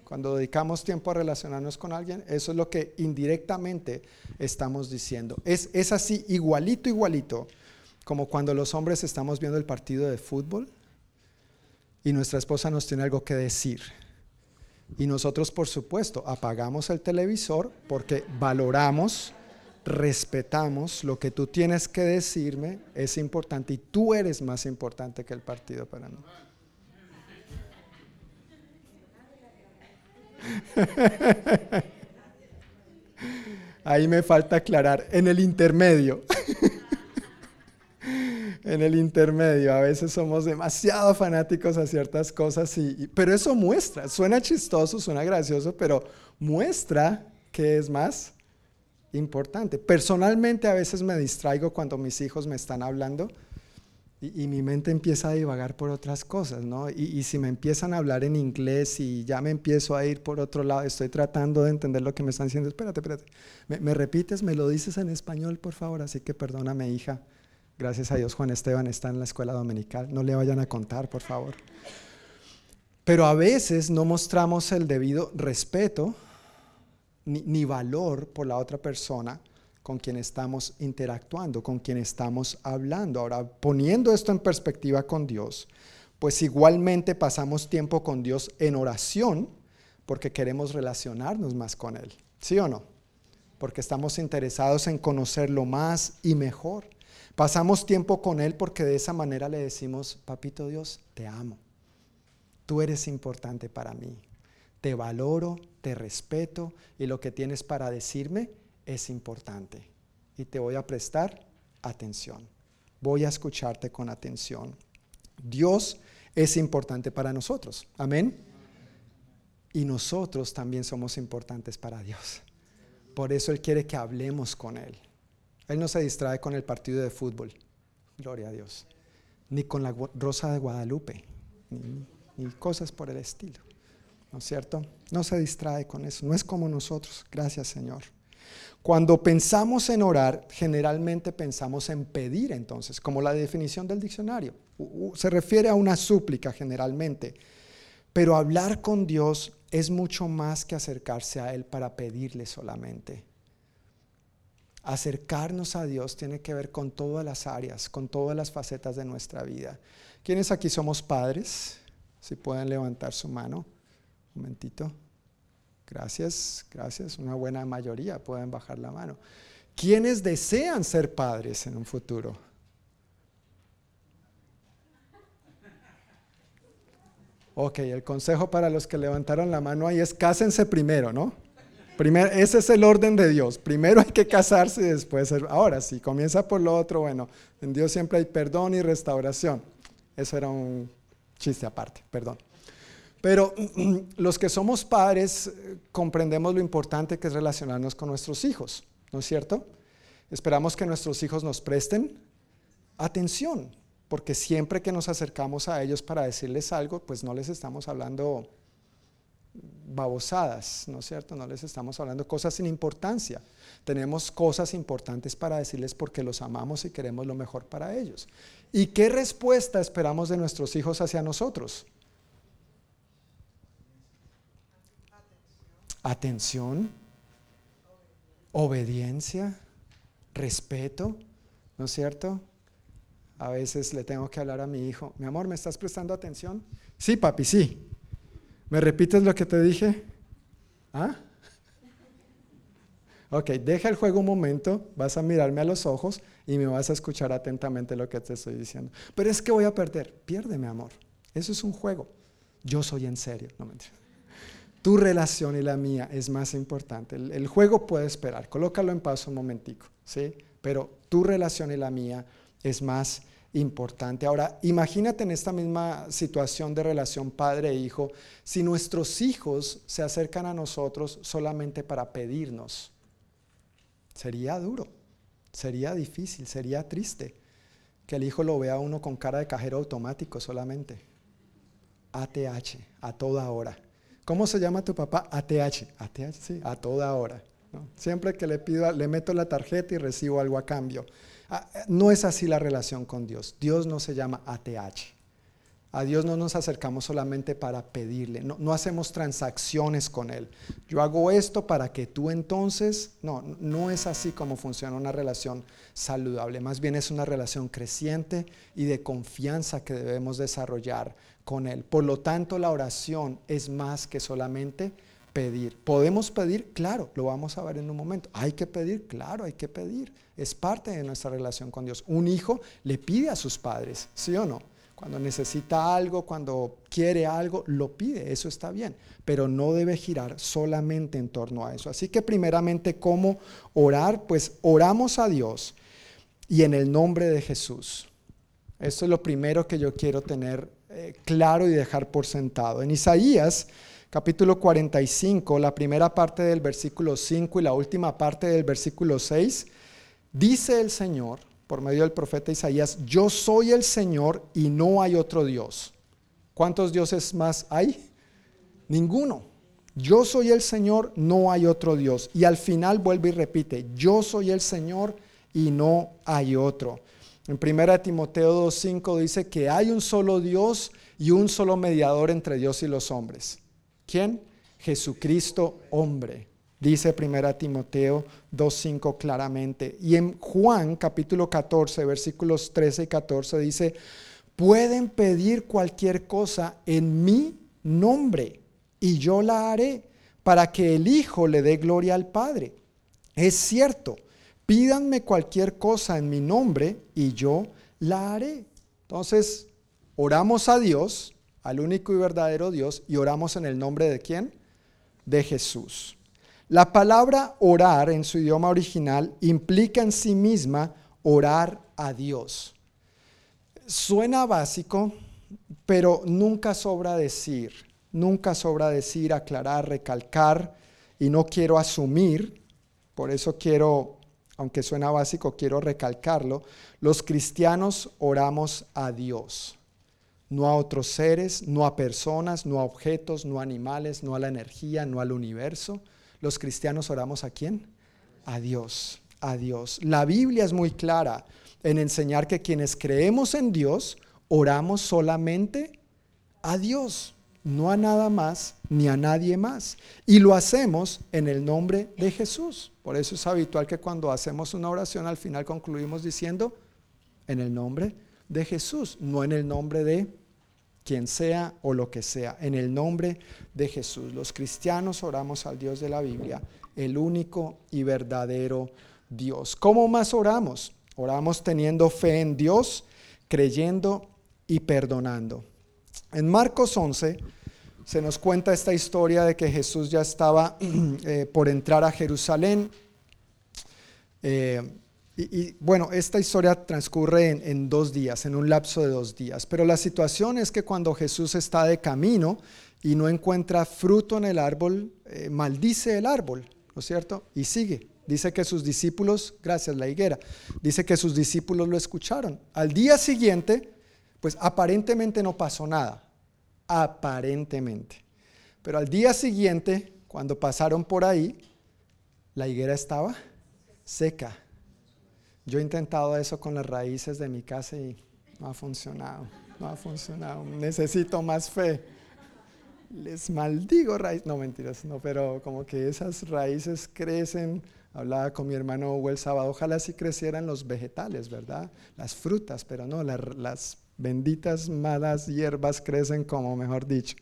B: Cuando dedicamos tiempo a relacionarnos con alguien, eso es lo que indirectamente estamos diciendo. Es, es así, igualito, igualito, como cuando los hombres estamos viendo el partido de fútbol y nuestra esposa nos tiene algo que decir. Y nosotros, por supuesto, apagamos el televisor porque valoramos, respetamos lo que tú tienes que decirme, es importante y tú eres más importante que el partido para mí. Ahí me falta aclarar, en el intermedio. en el intermedio, a veces somos demasiado fanáticos a ciertas cosas, y, pero eso muestra, suena chistoso, suena gracioso, pero muestra que es más importante. Personalmente a veces me distraigo cuando mis hijos me están hablando y, mi mente empieza a divagar por otras cosas, ¿no? Y, si me empiezan a hablar en inglés y ya me empiezo a ir por otro lado, estoy tratando de entender lo que me están diciendo. Espérate, espérate. ¿Me, repites? ¿Me lo dices en español, por favor? Así que perdóname, hija. Gracias a Dios, Juan Esteban está en la escuela dominical. No le vayan a contar, por favor. Pero a veces no mostramos el debido respeto ni valor por la otra persona con quien estamos interactuando, con quien estamos hablando. Ahora, poniendo esto en perspectiva con Dios, pues igualmente pasamos tiempo con Dios en oración porque queremos relacionarnos más con Él. ¿Sí o no? Porque estamos interesados en conocerlo más y mejor. Pasamos tiempo con Él porque de esa manera le decimos, papito Dios, te amo. Tú eres importante para mí. Te valoro, te respeto y lo que tienes para decirme es importante y te voy a prestar atención. Voy a escucharte con atención. Dios es importante para nosotros. Amén. Y nosotros también somos importantes para Dios. Por eso Él quiere que hablemos con Él. Él no se distrae con el partido de fútbol. Gloria a Dios. Ni con la rosa de Guadalupe. Ni, cosas por el estilo. ¿No es cierto? No se distrae con eso. No es como nosotros. Gracias Señor. Cuando pensamos en orar, generalmente pensamos en pedir entonces, como la definición del diccionario. Se refiere a una súplica generalmente. Pero hablar con Dios es mucho más que acercarse a Él para pedirle solamente. Acercarnos a Dios tiene que ver con todas las áreas, con todas las facetas de nuestra vida. ¿Quiénes aquí somos padres? Si pueden levantar su mano. Un momentito. Gracias, gracias. Una buena mayoría pueden bajar la mano. ¿Quiénes desean ser padres en un futuro? Ok, el consejo para los que levantaron la mano ahí es cásense primero, ¿no? Primero, ese es el orden de Dios. Primero hay que casarse y después. Ahora, si comienza por lo otro, bueno, en Dios siempre hay perdón y restauración. Eso era un chiste aparte, perdón. Pero los que somos padres eh, comprendemos lo importante que es relacionarnos con nuestros hijos, ¿no es cierto? Esperamos que nuestros hijos nos presten atención, porque siempre que nos acercamos a ellos para decirles algo, pues no les estamos hablando babosadas, ¿no es cierto? No les estamos hablando cosas sin importancia. Tenemos cosas importantes para decirles porque los amamos y queremos lo mejor para ellos. ¿Y qué respuesta esperamos de nuestros hijos hacia nosotros? Atención, obediencia, respeto, ¿no es cierto? A veces le tengo que hablar a mi hijo, mi amor, ¿me estás prestando atención? Sí, papi, sí. ¿Me repites lo que te dije? ¿Ah? Ok, deja el juego un momento, vas a mirarme a los ojos y me vas a escuchar atentamente lo que te estoy diciendo. Pero es que voy a perder. Pierde, mi amor. Eso es un juego. Yo soy en serio. No me Tu relación y la mía es más importante. El, juego puede esperar. Colócalo en pausa un momentico, ¿sí? Pero tu relación y la mía es más importante. Ahora, imagínate en esta misma situación de relación padre e si nuestros hijos se acercan a nosotros solamente para pedirnos. Sería duro. Sería difícil, sería triste que el hijo lo vea uno con cara de cajero automático solamente. ATH, a toda hora. ¿Cómo se llama tu papá? ATH, ATH, sí, a toda hora. Siempre que le pido, le meto la tarjeta y recibo algo a cambio. Ah, no es así la relación con Dios. Dios no se llama ATH. A Dios no nos acercamos solamente para pedirle, no, hacemos transacciones con Él. Yo hago esto para que tú entonces, no, no es así como funciona una relación saludable, más bien es una relación creciente y de confianza que debemos desarrollar con Él. Por lo tanto, la oración es más que solamente pedir. ¿Podemos pedir? Claro, lo vamos a ver en un momento. ¿Hay que pedir? Claro, hay que pedir. Es parte de nuestra relación con Dios. Un hijo le pide a sus padres, ¿sí o no? Cuando necesita algo, cuando quiere algo, lo pide, eso está bien, pero no debe girar solamente en torno a eso. Así que primeramente, ¿cómo orar? Pues oramos a Dios y en el nombre de Jesús. Esto es lo primero que yo quiero tener eh, claro y dejar por sentado. En Isaías capítulo 45, la primera parte del versículo 5 y la última parte del versículo 6, dice el Señor, por medio del profeta Isaías, yo soy el Señor y no hay otro Dios. ¿Cuántos dioses más hay? Ninguno. Yo soy el Señor, no hay otro Dios. Y al final vuelve y repite, yo soy el Señor y no hay otro. En 1 Timoteo 2.5 dice que hay un solo Dios y un solo mediador entre Dios y los hombres. ¿Quién? Jesucristo hombre dice 1 Timoteo 2.5 claramente. Y en Juan capítulo 14, versículos 13 y 14 dice, pueden pedir cualquier cosa en mi nombre y yo la haré para que el Hijo le dé gloria al Padre. Es cierto, pídanme cualquier cosa en mi nombre y yo la haré. Entonces, oramos a Dios, al único y verdadero Dios, y oramos en el nombre de quién? De Jesús. La palabra orar en su idioma original implica en sí misma orar a Dios. Suena básico, pero nunca sobra decir, nunca sobra decir, aclarar, recalcar, y no quiero asumir, por eso quiero, aunque suena básico, quiero recalcarlo, los cristianos oramos a Dios, no a otros seres, no a personas, no a objetos, no a animales, no a la energía, no al universo los cristianos oramos a quién? A Dios, a Dios. La Biblia es muy clara en enseñar que quienes creemos en Dios, oramos solamente a Dios, no a nada más ni a nadie más. Y lo hacemos en el nombre de Jesús. Por eso es habitual que cuando hacemos una oración al final concluimos diciendo en el nombre de Jesús, no en el nombre de quien sea o lo que sea, en el nombre de Jesús. Los cristianos oramos al Dios de la Biblia, el único y verdadero Dios. ¿Cómo más oramos? Oramos teniendo fe en Dios, creyendo y perdonando. En Marcos 11 se nos cuenta esta historia de que Jesús ya estaba eh, por entrar a Jerusalén. Eh, y, bueno, esta historia transcurre en, dos días, en un lapso de dos días, pero la situación es que cuando Jesús está de camino y no encuentra fruto en el árbol, eh, maldice el árbol, ¿no es cierto? Y sigue. Dice que sus discípulos, gracias la higuera, dice que sus discípulos lo escucharon. Al día siguiente, pues aparentemente no pasó nada, aparentemente. Pero al día siguiente, cuando pasaron por ahí, la higuera estaba seca yo he intentado eso con las raíces de mi casa y no ha funcionado, no ha funcionado. Necesito más fe. les maldigo raíces. No, mentiras, no, pero como que esas raíces crecen. Hablaba con mi hermano Hugo el sábado, ojalá si crecieran los vegetales, ¿verdad? Las frutas, pero no, las benditas malas hierbas crecen como, mejor dicho.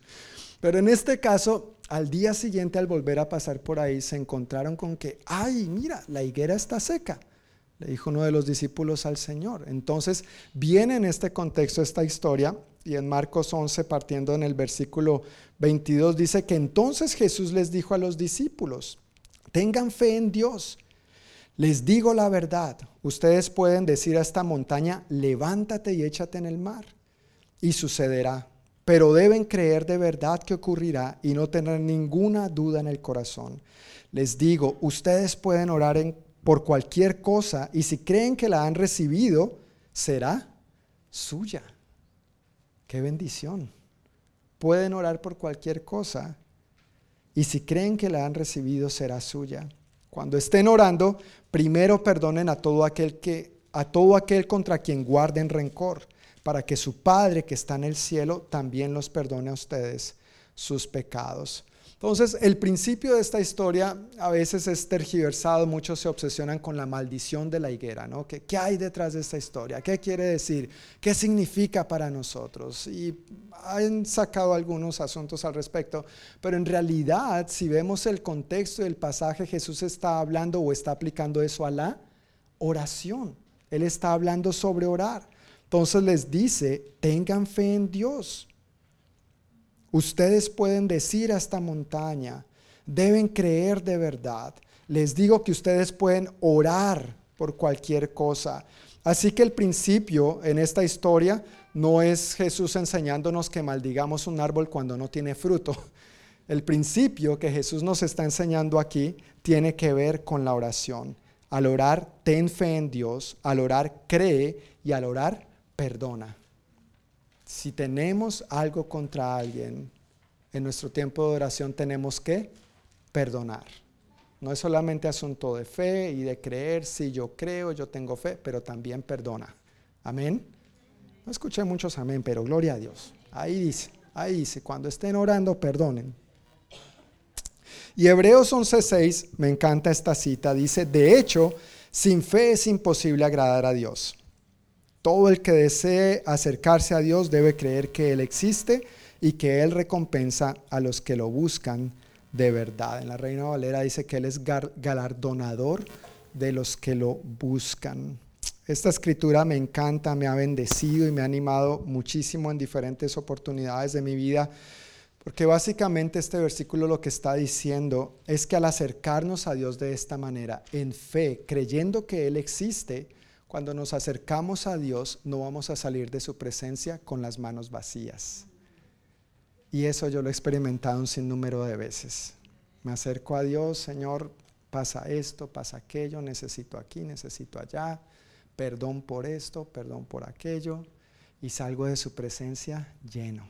B: Pero en este caso, al día siguiente, al volver a pasar por ahí, se encontraron con que, ay, mira, la higuera está seca. Le dijo uno de los discípulos al Señor. Entonces, viene en este contexto esta historia y en Marcos 11, partiendo en el versículo 22, dice que entonces Jesús les dijo a los discípulos, tengan fe en Dios. Les digo la verdad, ustedes pueden decir a esta montaña, levántate y échate en el mar, y sucederá. Pero deben creer de verdad que ocurrirá y no tener ninguna duda en el corazón. Les digo, ustedes pueden orar por cualquier cosa y si creen que la han recibido, será suya. Qué bendición. Pueden orar por cualquier cosa y si creen que la han recibido será suya. Cuando estén orando, primero perdonen a todo aquel que a todo aquel contra quien guarden rencor, para que su Padre que está en el cielo también los perdone a ustedes sus pecados. Entonces, el principio de esta historia a veces es tergiversado, muchos se obsesionan con la maldición de la higuera, ¿no? ¿Qué, ¿Qué, hay detrás de esta historia? ¿Qué quiere decir? ¿Qué significa para nosotros? Y han sacado algunos asuntos al respecto, pero en realidad, si vemos el contexto del pasaje, Jesús está hablando o está aplicando eso a la oración. Él está hablando sobre orar. Entonces les dice, tengan fe en Dios. Ustedes pueden decir a esta montaña, deben creer de verdad. Les digo que ustedes pueden orar por cualquier cosa. Así que el principio en esta historia no es Jesús enseñándonos que maldigamos un árbol cuando no tiene fruto. El principio que Jesús nos está enseñando aquí tiene que ver con la oración. Al orar, ten fe en Dios. Al orar, cree. Y al orar, perdona si tenemos algo contra alguien, en nuestro tiempo de oración tenemos que perdonar. No es solamente asunto de fe y de creer, si yo creo, yo tengo fe, pero también perdona. Amén. No escuché muchos amén, pero gloria a Dios. Ahí dice, ahí dice, cuando estén orando, perdonen. Y Hebreos 11:6, me encanta esta cita, dice, de hecho, sin fe es imposible agradar a Dios. Todo el que desee acercarse a Dios debe creer que Él existe y que Él recompensa a los que lo buscan de verdad. En la Reina Valera dice que Él es galardonador de los que lo buscan. Esta escritura me encanta, me ha bendecido y me ha animado muchísimo en diferentes oportunidades de mi vida, porque básicamente este versículo lo que está diciendo es que al acercarnos a Dios de esta manera, en fe, creyendo que Él existe, cuando nos acercamos a Dios, no vamos a salir de su presencia con las manos vacías. Y eso yo lo he experimentado un sinnúmero de veces. Me acerco a Dios, Señor, pasa esto, pasa aquello, necesito aquí, necesito allá, perdón por esto, perdón por aquello, y salgo de su presencia lleno.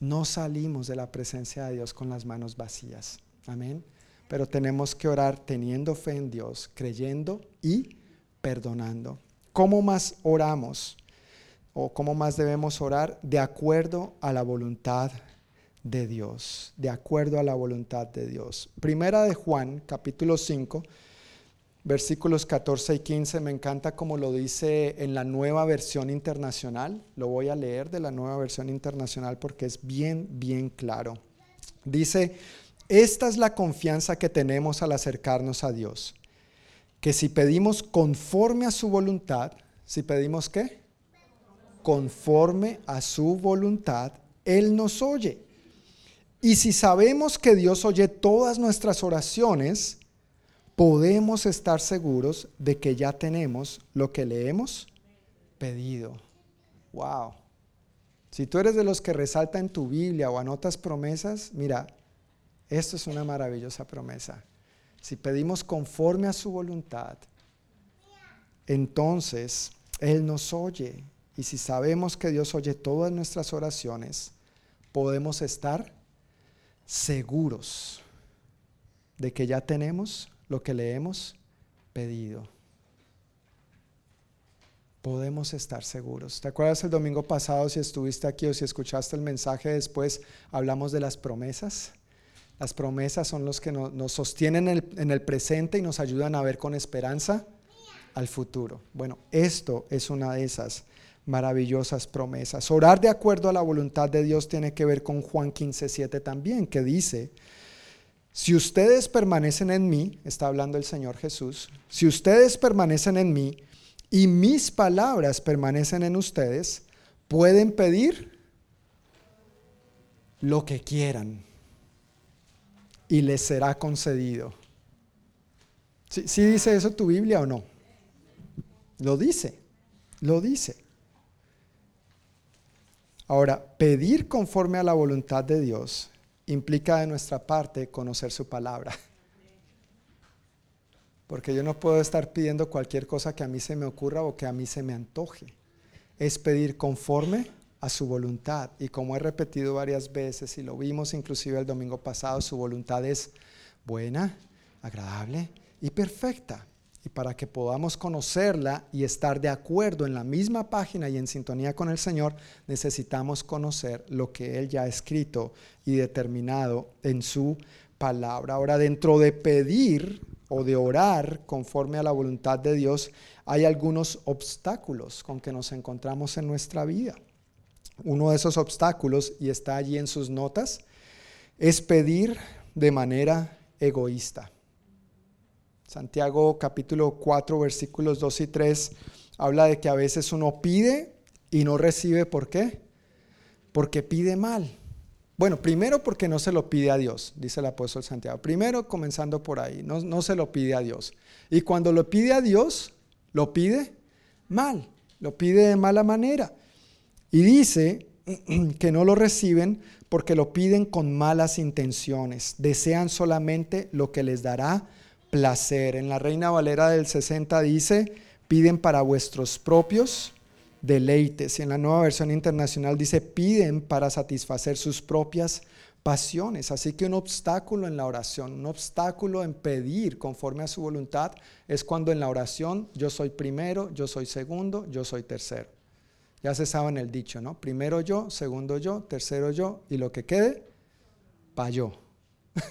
B: No salimos de la presencia de Dios con las manos vacías. Amén. Pero tenemos que orar teniendo fe en Dios, creyendo y perdonando. ¿Cómo más oramos? ¿O cómo más debemos orar? De acuerdo a la voluntad de Dios. De acuerdo a la voluntad de Dios. Primera de Juan, capítulo 5, versículos 14 y 15. Me encanta como lo dice en la nueva versión internacional. Lo voy a leer de la nueva versión internacional porque es bien, bien claro. Dice, esta es la confianza que tenemos al acercarnos a Dios que si pedimos conforme a su voluntad, si pedimos qué? Conforme a su voluntad, Él nos oye. Y si sabemos que Dios oye todas nuestras oraciones, podemos estar seguros de que ya tenemos lo que le hemos pedido. Wow. Si tú eres de los que resalta en tu Biblia o anotas promesas, mira, esto es una maravillosa promesa si pedimos conforme a su voluntad, entonces Él nos oye. Y si sabemos que Dios oye todas nuestras oraciones, podemos estar seguros de que ya tenemos lo que le hemos pedido. podemos estar seguros. ¿Te acuerdas el domingo pasado, si estuviste aquí o si escuchaste el mensaje después, hablamos de las promesas? Las promesas son los que nos, sostienen en el, en el presente y nos ayudan a ver con esperanza al futuro. Bueno, esto es una de esas maravillosas promesas. Orar de acuerdo a la voluntad de Dios tiene que ver con Juan 15:7 también, que dice, si ustedes permanecen en mí, está hablando el Señor Jesús, si ustedes permanecen en mí y mis palabras permanecen en ustedes, pueden pedir lo que quieran y les será concedido. ¿Sí, dice eso tu Biblia o no? Lo dice, lo dice. Ahora, pedir conforme a la voluntad de Dios implica de nuestra parte conocer su palabra. Porque yo no puedo estar pidiendo cualquier cosa que a mí se me ocurra o que a mí se me antoje. Es pedir conforme a su voluntad. Y como he repetido varias veces y lo vimos inclusive el domingo pasado, su voluntad es buena, agradable y perfecta. Y para que podamos conocerla y estar de acuerdo en la misma página y en sintonía con el Señor, necesitamos conocer lo que Él ya ha escrito y determinado en su palabra. Ahora, dentro de pedir o de orar conforme a la voluntad de Dios, hay algunos obstáculos con que nos encontramos en nuestra vida. Uno de esos obstáculos, y está allí en sus notas, es pedir de manera egoísta. Santiago capítulo 4 versículos 2 y 3 habla de que a veces uno pide y no recibe. ¿Por qué? Porque pide mal. Bueno, primero porque no se lo pide a Dios, dice el apóstol Santiago. Primero comenzando por ahí, no, no se lo pide a Dios. Y cuando lo pide a Dios, lo pide mal, lo pide de mala manera. Y dice que no lo reciben porque lo piden con malas intenciones, desean solamente lo que les dará placer. En la Reina Valera del 60 dice, piden para vuestros propios deleites. Y en la nueva versión internacional dice, piden para satisfacer sus propias pasiones. Así que un obstáculo en la oración, un obstáculo en pedir conforme a su voluntad, es cuando en la oración yo soy primero, yo soy segundo, yo soy tercero. Ya se sabe en el dicho, ¿no? Primero yo, segundo yo, tercero yo, y lo que quede, pa' yo.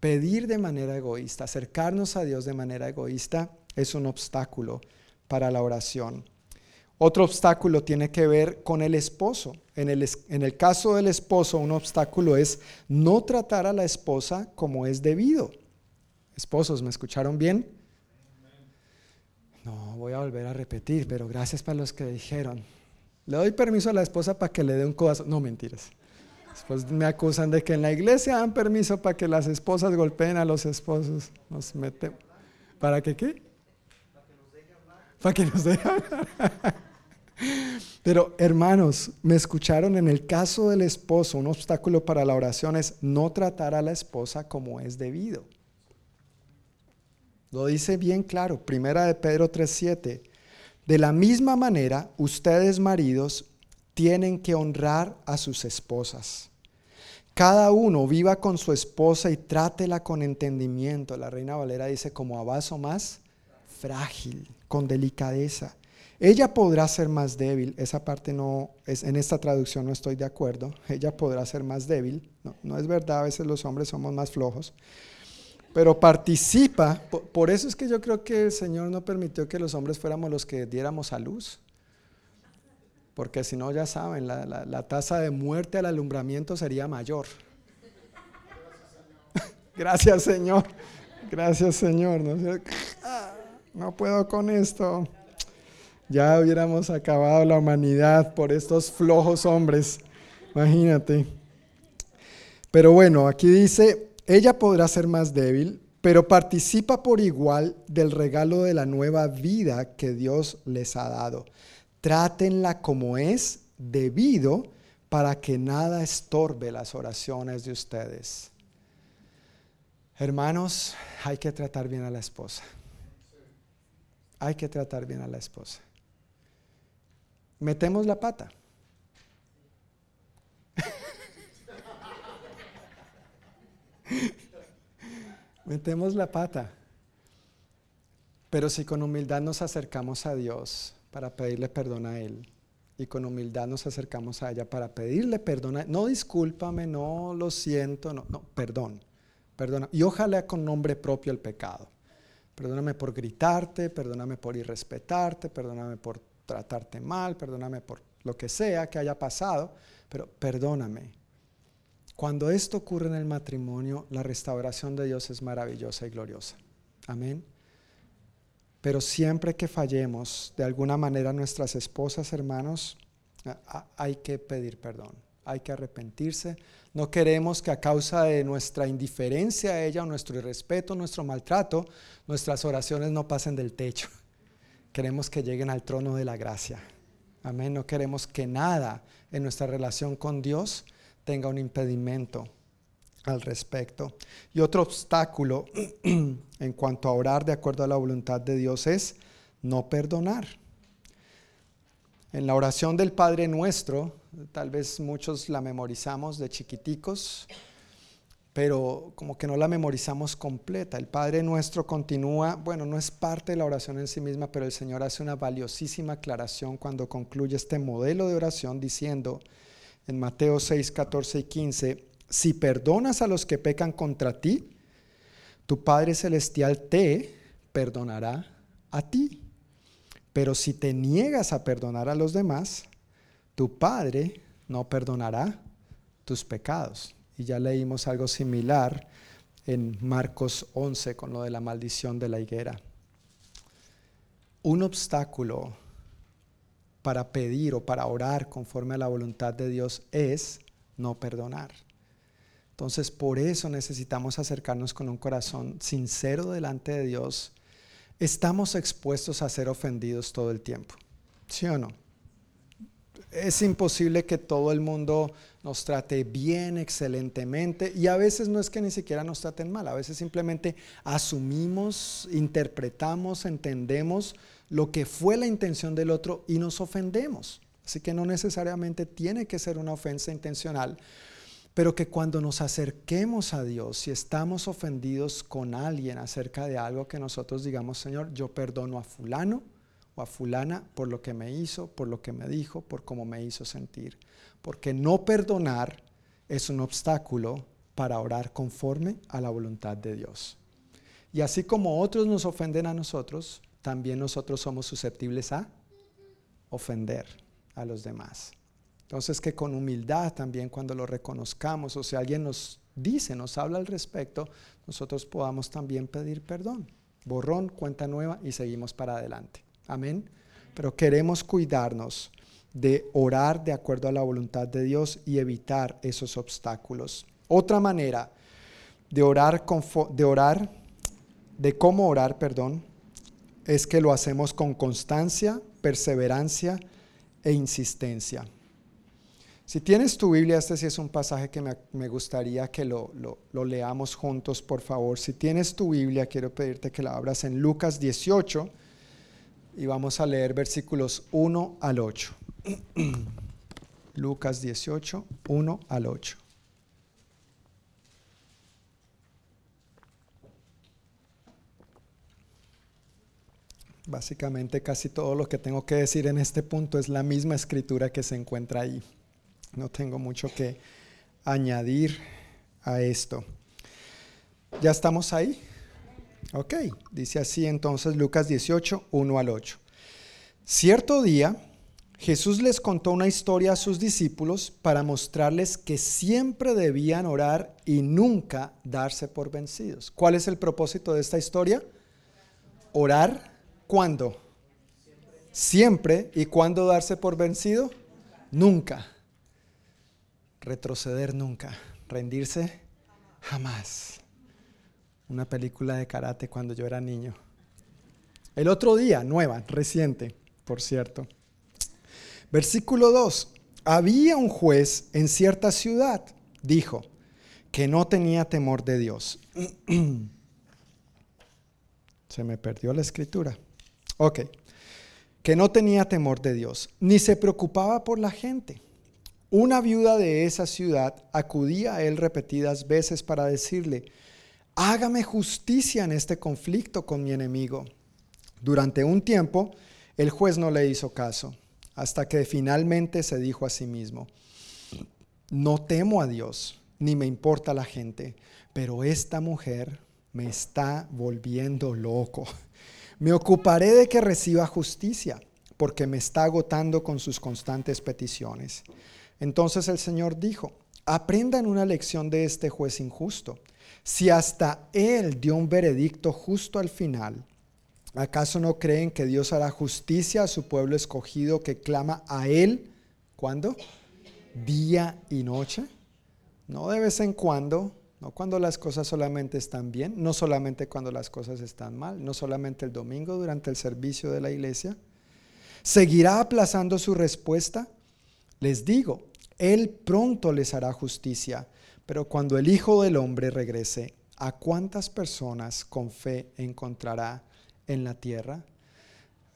B: Pedir de manera egoísta, acercarnos a Dios de manera egoísta, es un obstáculo para la oración. Otro obstáculo tiene que ver con el esposo. En el, en el, caso del esposo, un obstáculo es no tratar a la esposa como es debido. Esposos, ¿me escucharon bien? No, voy a volver a repetir, pero gracias para los que dijeron. Le doy permiso a la esposa para que le dé un codazo. No, mentiras. Después me acusan de que en la iglesia dan permiso para que las esposas golpeen a los esposos. Nos mete. ¿Para que qué? Para que nos dejen hablar. Pero hermanos, me escucharon en el caso del esposo, un obstáculo para la oración es no tratar a la esposa como es debido. Lo dice bien claro, primera de Pedro 3:7. De la misma manera, ustedes maridos tienen que honrar a sus esposas. Cada uno viva con su esposa y trátela con entendimiento. La Reina Valera dice como a vaso más frágil, con delicadeza. Ella podrá ser más débil, esa parte no, es, en esta traducción no estoy de acuerdo, ella podrá ser más débil, no, no es verdad, a veces los hombres somos más flojos, pero participa. Por eso es que yo creo que el Señor no permitió que los hombres fuéramos los que diéramos a luz. Porque si no, ya saben, la, tasa de muerte al alumbramiento sería mayor. Gracias Señor. Gracias Señor. No puedo con esto. Ya hubiéramos acabado la humanidad por estos flojos hombres. Imagínate. Pero bueno, aquí dice, ella podrá ser más débil, pero participa por igual del regalo de la nueva vida que Dios les ha dado. Trátenla como es debido para que nada estorbe las oraciones de ustedes. Hermanos, hay que tratar bien a la esposa. Hay que tratar bien a la esposa. Metemos la pata. Metemos la pata. Pero si con humildad nos acercamos a Dios para pedirle perdón a Él, y con humildad nos acercamos a ella para pedirle perdón, no discúlpame, no lo siento, no, no, perdón, perdona. Y ojalá con nombre propio el pecado. Perdóname por gritarte, perdóname por irrespetarte, perdóname por tratarte mal, perdóname por lo que sea que haya pasado, pero perdóname. Cuando esto ocurre en el matrimonio, la restauración de Dios es maravillosa y gloriosa. Amén. Pero siempre que fallemos de alguna manera nuestras esposas, hermanos, hay que pedir perdón, hay que arrepentirse. No queremos que a causa de nuestra indiferencia a ella nuestro irrespeto, nuestro maltrato, nuestras oraciones no pasen del techo. Queremos que lleguen al trono de la gracia. Amén. No queremos que nada en nuestra relación con Dios tenga un impedimento al respecto. Y otro obstáculo en cuanto a orar de acuerdo a la voluntad de Dios es no perdonar. En la oración del Padre Nuestro, tal vez muchos la memorizamos de chiquiticos, pero como que no la memorizamos completa. El Padre Nuestro continúa, bueno, no es parte de la oración en sí misma, pero el Señor hace una valiosísima aclaración cuando concluye este modelo de oración diciendo en Mateo 6, 14 y 15, si perdonas a los que pecan contra ti, tu Padre Celestial te perdonará a ti. Pero si te niegas a perdonar a los demás, tu Padre no perdonará tus pecados. Y ya leímos algo similar en Marcos 11 con lo de la maldición de la higuera. Un obstáculo para pedir o para orar conforme a la voluntad de Dios es no perdonar. Entonces, por eso necesitamos acercarnos con un corazón sincero delante de Dios. Estamos expuestos a ser ofendidos todo el tiempo, ¿sí o no? Es imposible que todo el mundo nos trate bien, excelentemente, y a veces no es que ni siquiera nos traten mal, a veces simplemente asumimos, interpretamos, entendemos lo que fue la intención del otro y nos ofendemos. Así que no necesariamente tiene que ser una ofensa intencional, pero que cuando nos acerquemos a Dios, si estamos ofendidos con alguien acerca de algo que nosotros digamos, Señor, yo perdono a fulano o a fulana por lo que me hizo, por lo que me dijo, por cómo me hizo sentir. Porque no perdonar es un obstáculo para orar conforme a la voluntad de Dios. Y así como otros nos ofenden a nosotros, también nosotros somos susceptibles a ofender a los demás. Entonces que con humildad también cuando lo reconozcamos o si alguien nos dice, nos habla al respecto, nosotros podamos también pedir perdón. Borrón, cuenta nueva y seguimos para adelante. Amén. Pero queremos cuidarnos de orar de acuerdo a la voluntad de Dios y evitar esos obstáculos. Otra manera de orar, de orar, de cómo orar, perdón, es que lo hacemos con constancia, perseverancia e insistencia. Si tienes tu Biblia, este sí es un pasaje que me, gustaría que lo, lo, leamos juntos, por favor. Si tienes tu Biblia, quiero pedirte que la abras en Lucas 18 y vamos a leer versículos 1 al 8. Lucas 18, 1 al 8. Básicamente casi todo lo que tengo que decir en este punto es la misma escritura que se encuentra ahí. No tengo mucho que añadir a esto. ¿Ya estamos ahí? Ok, dice así entonces Lucas 18, 1 al 8. Cierto día, Jesús les contó una historia a sus discípulos para mostrarles que siempre debían orar y nunca darse por vencidos. ¿Cuál es el propósito de esta historia? Orar cuándo? Siempre. ¿Y cuándo darse por vencido? Nunca retroceder nunca, rendirse jamás. Una película de karate cuando yo era niño. El otro día, nueva, reciente, por cierto. Versículo 2. Había un juez en cierta ciudad, dijo, que no tenía temor de Dios. Se me perdió la escritura. Ok. Que no tenía temor de Dios, ni se preocupaba por la gente una viuda de esa ciudad acudía a él repetidas veces para decirle, hágame justicia en este conflicto con mi enemigo. Durante un tiempo, el juez no le hizo caso, hasta que finalmente se dijo a sí mismo, no temo a Dios, ni me importa la gente, pero esta mujer me está volviendo loco. Me ocuparé de que reciba justicia, porque me está agotando con sus constantes peticiones. Entonces el Señor dijo, aprendan una lección de este juez injusto. Si hasta él dio un veredicto justo al final, ¿acaso no creen que Dios hará justicia a su pueblo escogido que clama a él? ¿Cuándo? Día y noche. No de vez en cuando, no cuando las cosas solamente están bien, no solamente cuando las cosas están mal, no solamente el domingo durante el servicio de la iglesia. ¿Seguirá aplazando su respuesta? Les digo, Él pronto les hará justicia, pero cuando el Hijo del Hombre regrese, ¿a cuántas personas con fe encontrará en la tierra?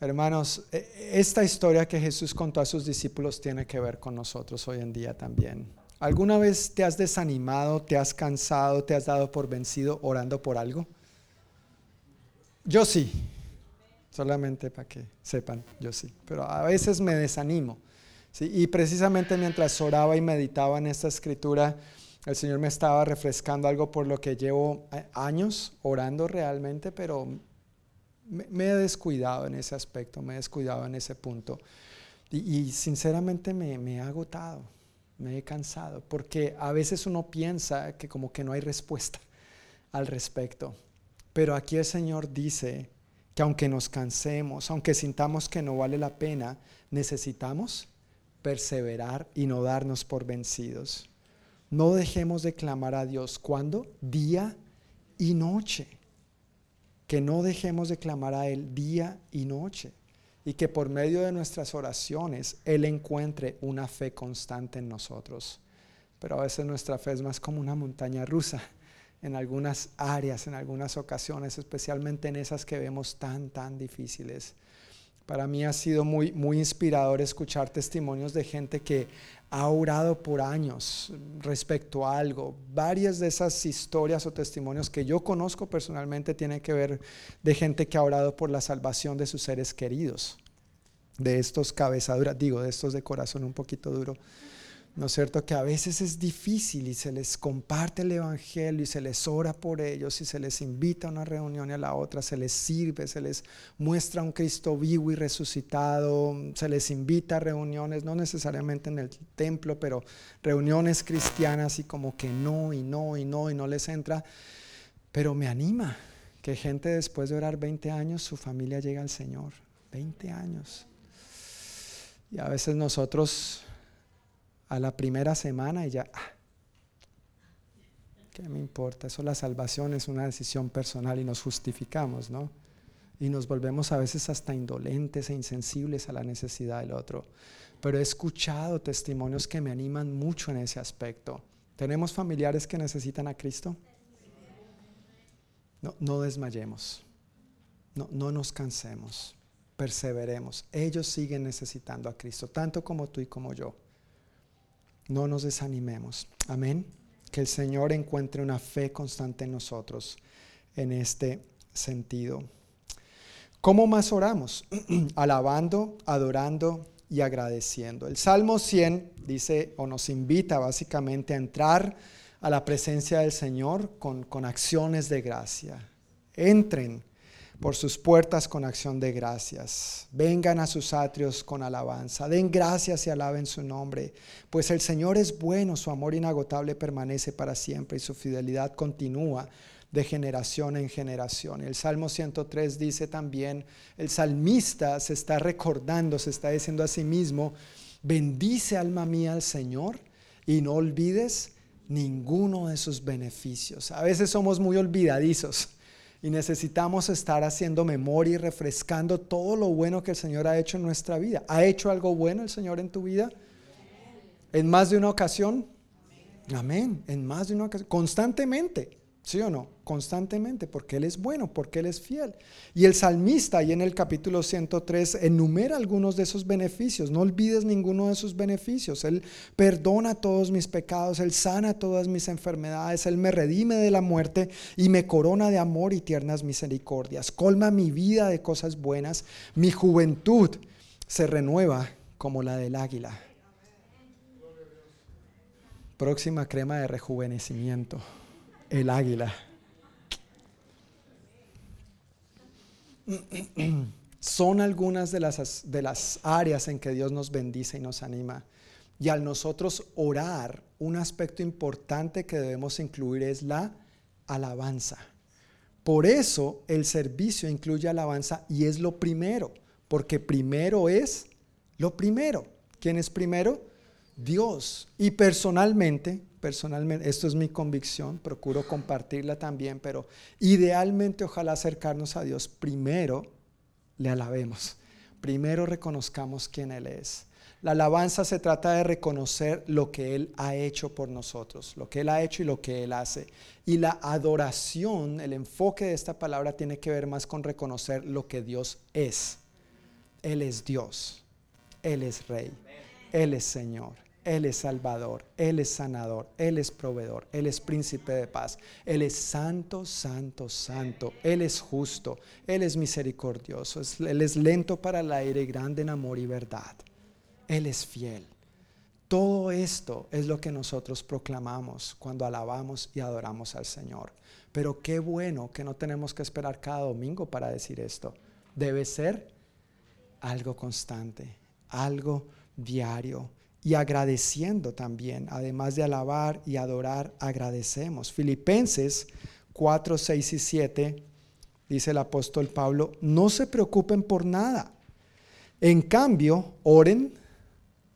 B: Hermanos, e, esta historia que Jesús contó a sus discípulos tiene que ver con nosotros hoy en día también. ¿Alguna vez te has desanimado, te has cansado, te has dado por vencido orando por algo? Yo sí, solamente para que sepan, yo sí, pero a veces me desanimo. Y precisamente mientras oraba y meditaba en esta escritura, el Señor me estaba refrescando algo por lo que llevo eh, años orando realmente, pero me, he descuidado en ese aspecto, me he descuidado en ese punto. Y, sinceramente me, me ha agotado me he cansado, porque a veces uno piensa que como que no hay respuesta al respecto. Pero aquí el Señor dice que aunque nos cansemos, aunque sintamos que no vale la pena, necesitamos perseverar y no darnos por vencidos. No dejemos de clamar a Dios. cuando Día y noche. Que no dejemos de clamar a Él día y noche y que por medio de nuestras oraciones Él encuentre una fe constante en nosotros. Pero a veces nuestra fe es más como una montaña rusa en algunas áreas, en algunas ocasiones, especialmente en esas que vemos tan, tan difíciles. Para mí ha sido muy, muy inspirador escuchar testimonios de gente que ha orado por años respecto a algo. Varias de esas historias o testimonios que yo conozco personalmente tienen que ver de gente que ha orado por la salvación de sus seres queridos, de estos cabezaduras, digo, de estos de corazón un poquito duro ¿No es cierto? Que a veces es difícil y se les comparte el Evangelio y se les ora por ellos y se les invita a una reunión y a la otra, se les sirve, se les muestra un Cristo vivo y resucitado, se les invita a reuniones, no necesariamente en el templo, pero reuniones cristianas y como que no y no y no y no les entra. Pero me anima que gente después de orar 20 años, su familia llega al Señor. 20 años. Y a veces nosotros a la primera semana y ya, ah, ¿qué me importa? Eso la salvación es una decisión personal y nos justificamos, ¿no? Y nos volvemos a veces hasta indolentes e insensibles a la necesidad del otro. Pero he escuchado testimonios que me animan mucho en ese aspecto. ¿Tenemos familiares que necesitan a Cristo? No, no desmayemos. No, no nos cansemos. Perseveremos. Ellos siguen necesitando a Cristo, tanto como tú y como yo. No nos desanimemos. Amén. Que el Señor encuentre una fe constante en nosotros en este sentido. ¿Cómo más oramos? Alabando, adorando y agradeciendo. El Salmo 100 dice o nos invita básicamente a entrar a la presencia del Señor con, con acciones de gracia. Entren por sus puertas con acción de gracias. Vengan a sus atrios con alabanza. Den gracias y alaben su nombre. Pues el Señor es bueno, su amor inagotable permanece para siempre y su fidelidad continúa de generación en generación. El Salmo 103 dice también, el salmista se está recordando, se está diciendo a sí mismo, bendice alma mía al Señor y no olvides ninguno de sus beneficios. A veces somos muy olvidadizos y necesitamos estar haciendo memoria y refrescando todo lo bueno que el Señor ha hecho en nuestra vida. ¿Ha hecho algo bueno el Señor en tu vida? ¿En más de una ocasión? Amén. En más de una ocasión. Constantemente. ¿Sí o no? Constantemente, porque Él es bueno, porque Él es fiel. Y el salmista, ahí en el capítulo 103, enumera algunos de esos beneficios. No olvides ninguno de esos beneficios. Él perdona todos mis pecados, Él sana todas mis enfermedades, Él me redime de la muerte y me corona de amor y tiernas misericordias. Colma mi vida de cosas buenas. Mi juventud se renueva como la del águila. Próxima crema de rejuvenecimiento el águila. Son algunas de las, de las áreas en que Dios nos bendice y nos anima. Y al nosotros orar, un aspecto importante que debemos incluir es la alabanza. Por eso el servicio incluye alabanza y es lo primero, porque primero es lo primero. ¿Quién es primero? Dios. Y personalmente, personalmente, esto es mi convicción, procuro compartirla también, pero idealmente ojalá acercarnos a Dios primero le alabemos, primero reconozcamos quién Él es. La alabanza se trata de reconocer lo que Él ha hecho por nosotros, lo que Él ha hecho y lo que Él hace. Y la adoración, el enfoque de esta palabra tiene que ver más con reconocer lo que Dios es. Él es Dios, Él es Rey, Él es Señor. Él es Salvador, Él es sanador, Él es proveedor, Él es príncipe de paz, Él es santo, santo, santo, Él es justo, Él es misericordioso, Él es lento para el aire, grande en amor y verdad, Él es fiel. Todo esto es lo que nosotros proclamamos cuando alabamos y adoramos al Señor. Pero qué bueno que no tenemos que esperar cada domingo para decir esto. Debe ser algo constante, algo diario y agradeciendo también. Además de alabar y adorar, agradecemos. Filipenses 4, 6 y 7, dice el apóstol Pablo, no se preocupen por nada. En cambio, oren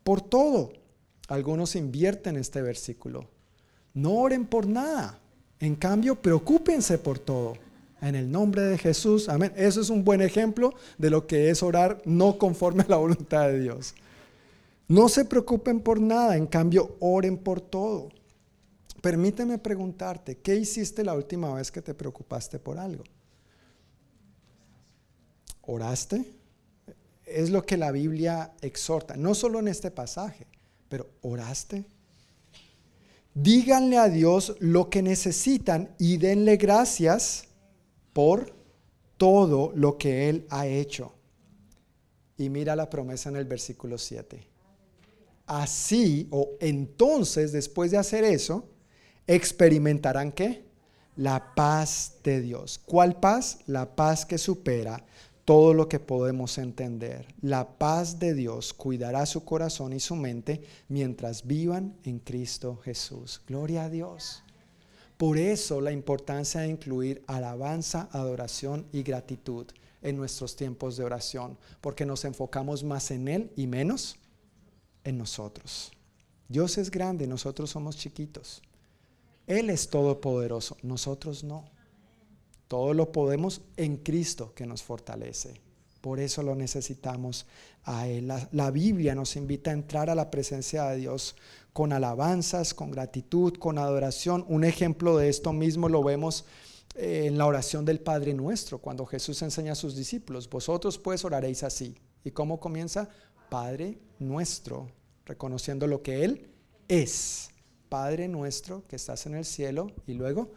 B: por todo. Algunos invierten este versículo. No oren por nada. En cambio, preocúpense por todo. En el nombre de Jesús. Amén. Eso es un buen ejemplo de lo que es orar no conforme a la voluntad de Dios. No se preocupen por nada, en cambio oren por todo. Permíteme preguntarte, ¿qué hiciste la última vez que te preocupaste por algo? ¿Oraste? Es lo que la Biblia exhorta, no solo en este pasaje, pero ¿oraste? Díganle a Dios lo que necesitan y denle gracias por todo lo que Él ha hecho. Y mira la promesa en el versículo 7 así o entonces después de hacer eso, experimentarán qué? La paz de Dios. ¿Cuál paz? La paz que supera todo lo que podemos entender. La paz de Dios cuidará su corazón y su mente mientras vivan en Cristo Jesús. Gloria a Dios. Por eso la importancia de incluir alabanza, adoración y gratitud en nuestros tiempos de oración, porque nos enfocamos más en Él y menos en nosotros. Dios es grande, nosotros somos chiquitos. Él es todopoderoso, nosotros no. Todo lo podemos en Cristo que nos fortalece. Por eso lo necesitamos a Él. La, Biblia nos invita a entrar a la presencia de Dios con alabanzas, con gratitud, con adoración. Un ejemplo de esto mismo lo vemos eh, en la oración del Padre Nuestro, cuando Jesús enseña a sus discípulos, vosotros pues oraréis así. ¿Y cómo comienza? Padre nuestro, reconociendo lo que Él es. Padre nuestro que estás en el cielo y luego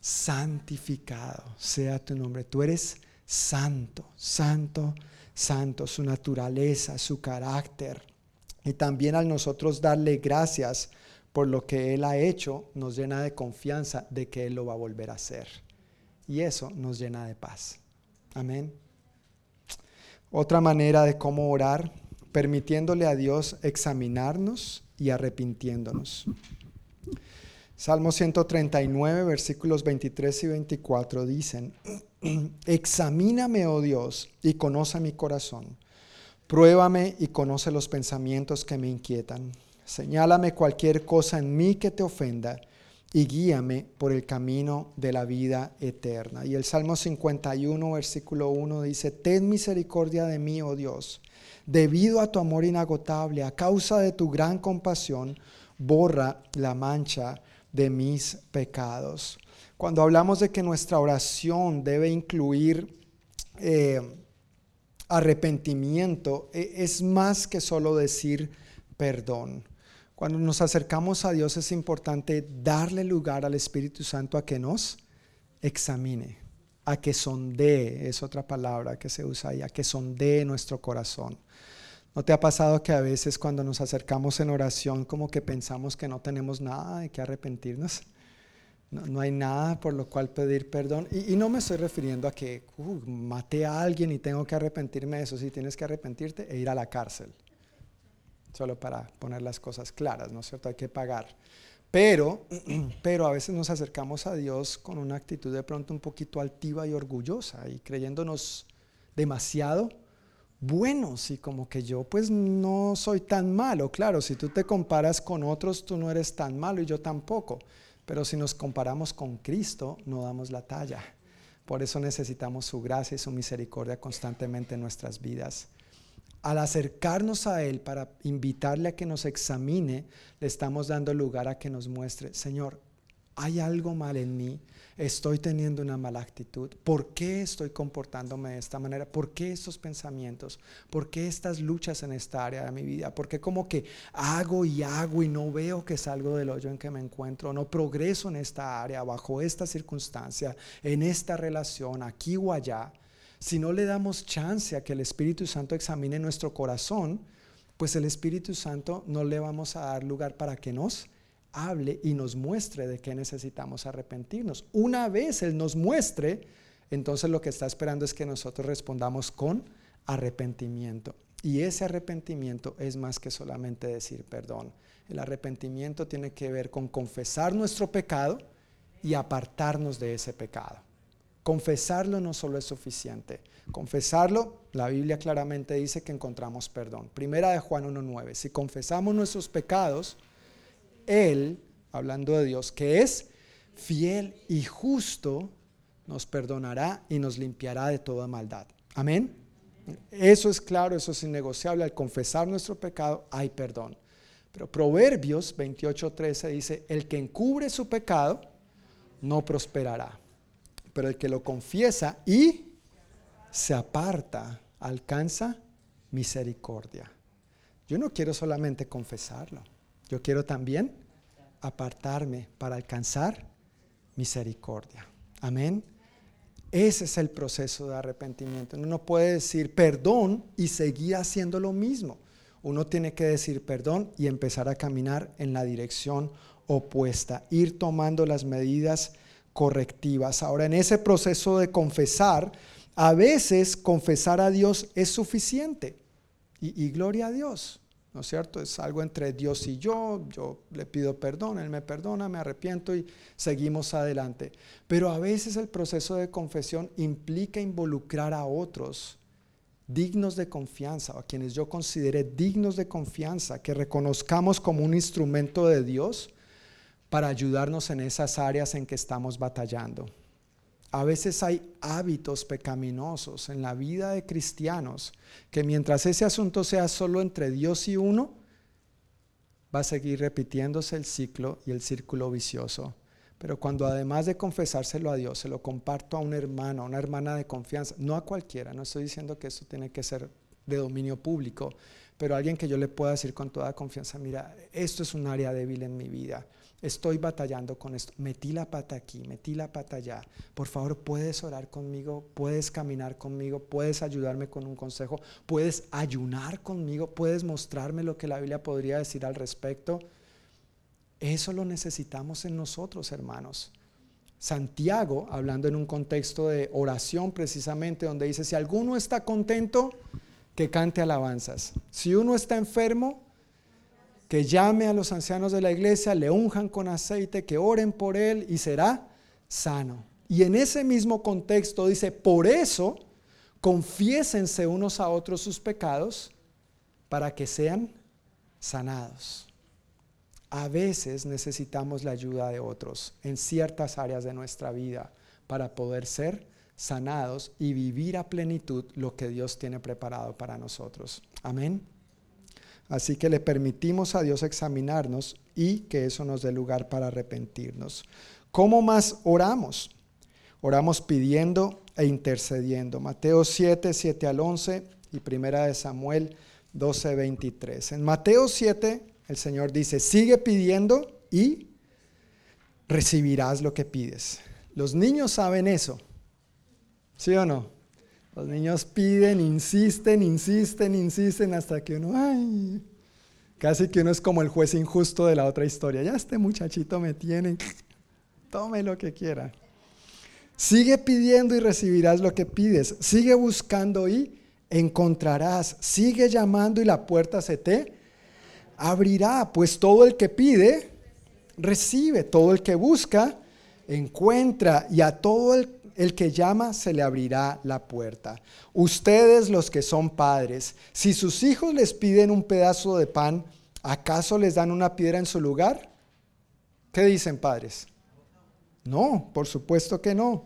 B: santificado sea tu nombre. Tú eres santo, santo, santo, su naturaleza, su carácter. Y también al nosotros darle gracias por lo que Él ha hecho, nos llena de confianza de que Él lo va a volver a hacer. Y eso nos llena de paz. Amén. Otra manera de cómo orar permitiéndole a Dios examinarnos y arrepintiéndonos. Salmo 139, versículos 23 y 24 dicen, Examíname, oh Dios, y conoce mi corazón. Pruébame y conoce los pensamientos que me inquietan. Señálame cualquier cosa en mí que te ofenda y guíame por el camino de la vida eterna. Y el Salmo 51, versículo 1 dice, Ten misericordia de mí, oh Dios debido a tu amor inagotable, a causa de tu gran compasión, borra la mancha de mis pecados. Cuando hablamos de que nuestra oración debe incluir eh, arrepentimiento, e, es más que solo decir perdón. Cuando nos acercamos a Dios es importante darle lugar al Espíritu Santo a que nos examine, a que sondee, es otra palabra que se usa ahí, a que sondee nuestro corazón. ¿No te ha pasado que a veces cuando nos acercamos en oración como que pensamos que no tenemos nada de que arrepentirnos? No, hay nada por lo cual pedir perdón. Y, no me estoy refiriendo a que uh, maté a alguien y tengo que arrepentirme de eso. Si tienes que arrepentirte e ir a la cárcel. Solo para poner las cosas claras, ¿no es cierto? Hay que pagar. Pero, pero a veces nos acercamos a Dios con una actitud de pronto un poquito altiva y orgullosa y creyéndonos demasiado buenos y como que yo pues no soy tan malo. Claro, si tú te comparas con otros, tú no eres tan malo y yo tampoco. Pero si nos comparamos con Cristo, no damos la talla. Por eso necesitamos su gracia y su misericordia constantemente en nuestras vidas. Al acercarnos a Él para invitarle a que nos examine, le estamos dando lugar a que nos muestre, Señor, hay algo mal en mí, estoy teniendo una mala actitud, ¿por qué estoy comportándome de esta manera? ¿Por qué estos pensamientos? ¿Por qué estas luchas en esta área de mi vida? ¿Por qué como que hago y hago y no veo que salgo del hoyo en que me encuentro? No progreso en esta área, bajo esta circunstancia, en esta relación, aquí o allá. Si no le damos chance a que el Espíritu Santo examine nuestro corazón, pues el Espíritu Santo no le vamos a dar lugar para que nos hable y nos muestre de qué necesitamos arrepentirnos. Una vez Él nos muestre, entonces lo que está esperando es que nosotros respondamos con arrepentimiento. Y ese arrepentimiento es más que solamente decir perdón. El arrepentimiento tiene que ver con confesar nuestro pecado y apartarnos de ese pecado. Confesarlo no solo es suficiente. Confesarlo, la Biblia claramente dice que encontramos perdón. Primera de Juan 1.9. Si confesamos nuestros pecados, él, hablando de Dios, que es fiel y justo, nos perdonará y nos limpiará de toda maldad. Amén. Eso es claro, eso es innegociable. Al confesar nuestro pecado hay perdón. Pero Proverbios 28:13 dice, el que encubre su pecado no prosperará, pero el que lo confiesa y se aparta alcanza misericordia. Yo no quiero solamente confesarlo. Yo quiero también apartarme para alcanzar misericordia. Amén. Ese es el proceso de arrepentimiento. Uno no puede decir perdón y seguir haciendo lo mismo. Uno tiene que decir perdón y empezar a caminar en la dirección opuesta, ir tomando las medidas correctivas. Ahora, en ese proceso de confesar, a veces confesar a Dios es suficiente. Y, y gloria a Dios. ¿No es cierto? Es algo entre Dios y yo, yo le pido perdón, Él me perdona, me arrepiento y seguimos adelante. Pero a veces el proceso de confesión implica involucrar a otros dignos de confianza, o a quienes yo considere dignos de confianza, que reconozcamos como un instrumento de Dios para ayudarnos en esas áreas en que estamos batallando. A veces hay hábitos pecaminosos en la vida de cristianos que mientras ese asunto sea solo entre Dios y uno, va a seguir repitiéndose el ciclo y el círculo vicioso. Pero cuando además de confesárselo a Dios, se lo comparto a un hermano, a una hermana de confianza, no a cualquiera, no estoy diciendo que esto tiene que ser de dominio público, pero alguien que yo le pueda decir con toda confianza, mira, esto es un área débil en mi vida estoy batallando con esto, metí la pata aquí, metí la pata allá, por favor puedes orar conmigo, puedes caminar conmigo, puedes ayudarme con un consejo, puedes ayunar conmigo, puedes mostrarme lo que la Biblia podría decir al respecto. Eso lo necesitamos en nosotros, hermanos. Santiago, hablando en un contexto de oración precisamente, donde dice, si alguno está contento, que cante alabanzas. Si uno está enfermo, que llame a los ancianos de la iglesia, le unjan con aceite, que oren por él y será sano. Y en ese mismo contexto dice, por eso confiésense unos a otros sus pecados para que sean sanados. A veces necesitamos la ayuda de otros en ciertas áreas de nuestra vida para poder ser sanados y vivir a plenitud lo que Dios tiene preparado para nosotros. Amén. Así que le permitimos a Dios examinarnos y que eso nos dé lugar para arrepentirnos. ¿Cómo más oramos? Oramos pidiendo e intercediendo. Mateo 7, 7 al 11 y primera de Samuel 12, 23. En Mateo 7 el Señor dice, sigue pidiendo y recibirás lo que pides. Los niños saben eso. ¿Sí o no? Los niños piden, insisten, insisten, insisten hasta que uno, ay, casi que uno es como el juez injusto de la otra historia. Ya este muchachito me tiene, tome lo que quiera. Sigue pidiendo y recibirás lo que pides. Sigue buscando y encontrarás. Sigue llamando y la puerta se te abrirá. Pues todo el que pide, recibe. Todo el que busca, encuentra. Y a todo el el que llama se le abrirá la puerta. Ustedes los que son padres, si sus hijos les piden un pedazo de pan, ¿acaso les dan una piedra en su lugar? ¿Qué dicen padres? No, por supuesto que no.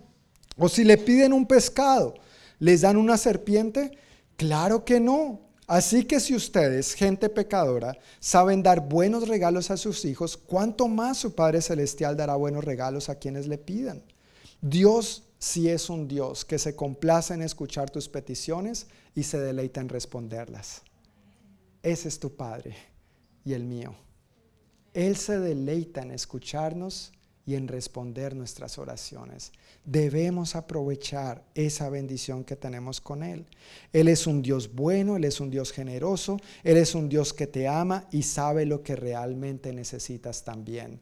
B: O si le piden un pescado, ¿les dan una serpiente? Claro que no. Así que si ustedes, gente pecadora, saben dar buenos regalos a sus hijos, ¿cuánto más su Padre Celestial dará buenos regalos a quienes le pidan? Dios si es un Dios que se complace en escuchar tus peticiones y se deleita en responderlas. Ese es tu Padre y el mío. Él se deleita en escucharnos y en responder nuestras oraciones. Debemos aprovechar esa bendición que tenemos con Él. Él es un Dios bueno, Él es un Dios generoso, Él es un Dios que te ama y sabe lo que realmente necesitas también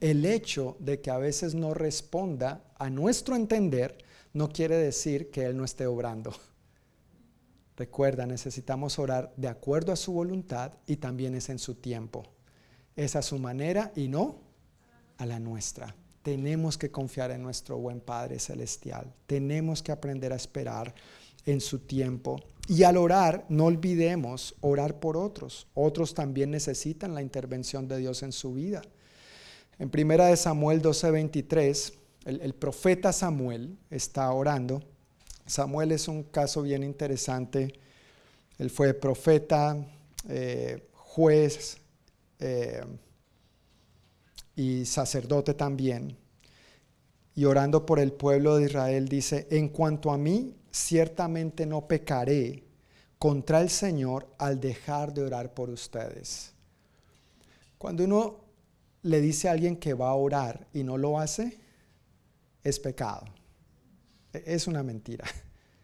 B: el hecho de que a veces no responda a nuestro entender no quiere decir que Él no esté obrando. Recuerda, necesitamos orar de acuerdo a su voluntad y también es en su tiempo. Es a su manera y no a la nuestra. Tenemos que confiar en nuestro buen Padre Celestial. Tenemos que aprender a esperar en su tiempo. Y al orar, no olvidemos orar por otros. Otros también necesitan la intervención de Dios en su vida. En primera de Samuel 12:23, el, el profeta Samuel está orando. Samuel es un caso bien interesante. Él fue profeta, eh, juez eh, y sacerdote también. Y orando por el pueblo de Israel dice, en cuanto a mí, ciertamente no pecaré contra el Señor al dejar de orar por ustedes. Cuando uno le dice a alguien que va a orar y no lo hace, es pecado. E-, es una mentira.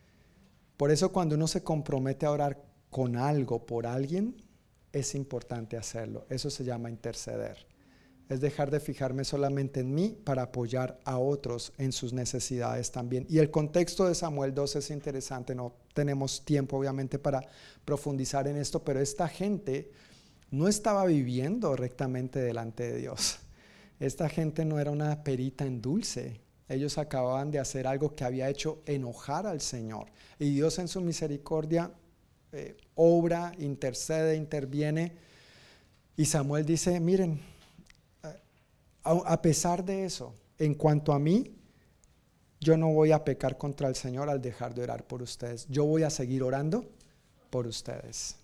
B: Por eso cuando uno se compromete a orar con algo por alguien, es importante hacerlo. Eso se llama interceder. Es dejar de fijarme solamente en mí para apoyar a otros en sus necesidades también. Y el contexto de Samuel 2 es interesante. No tenemos tiempo obviamente para profundizar en esto, pero esta gente no estaba viviendo rectamente delante de Dios. Esta gente no era una perita en dulce. Ellos acababan de hacer algo que había hecho enojar al Señor. Y Dios en su misericordia eh, obra, intercede, interviene. Y Samuel dice, miren, a pesar de eso, en cuanto a mí, yo no voy a pecar contra el Señor al dejar de orar por ustedes. Yo voy a seguir orando por ustedes.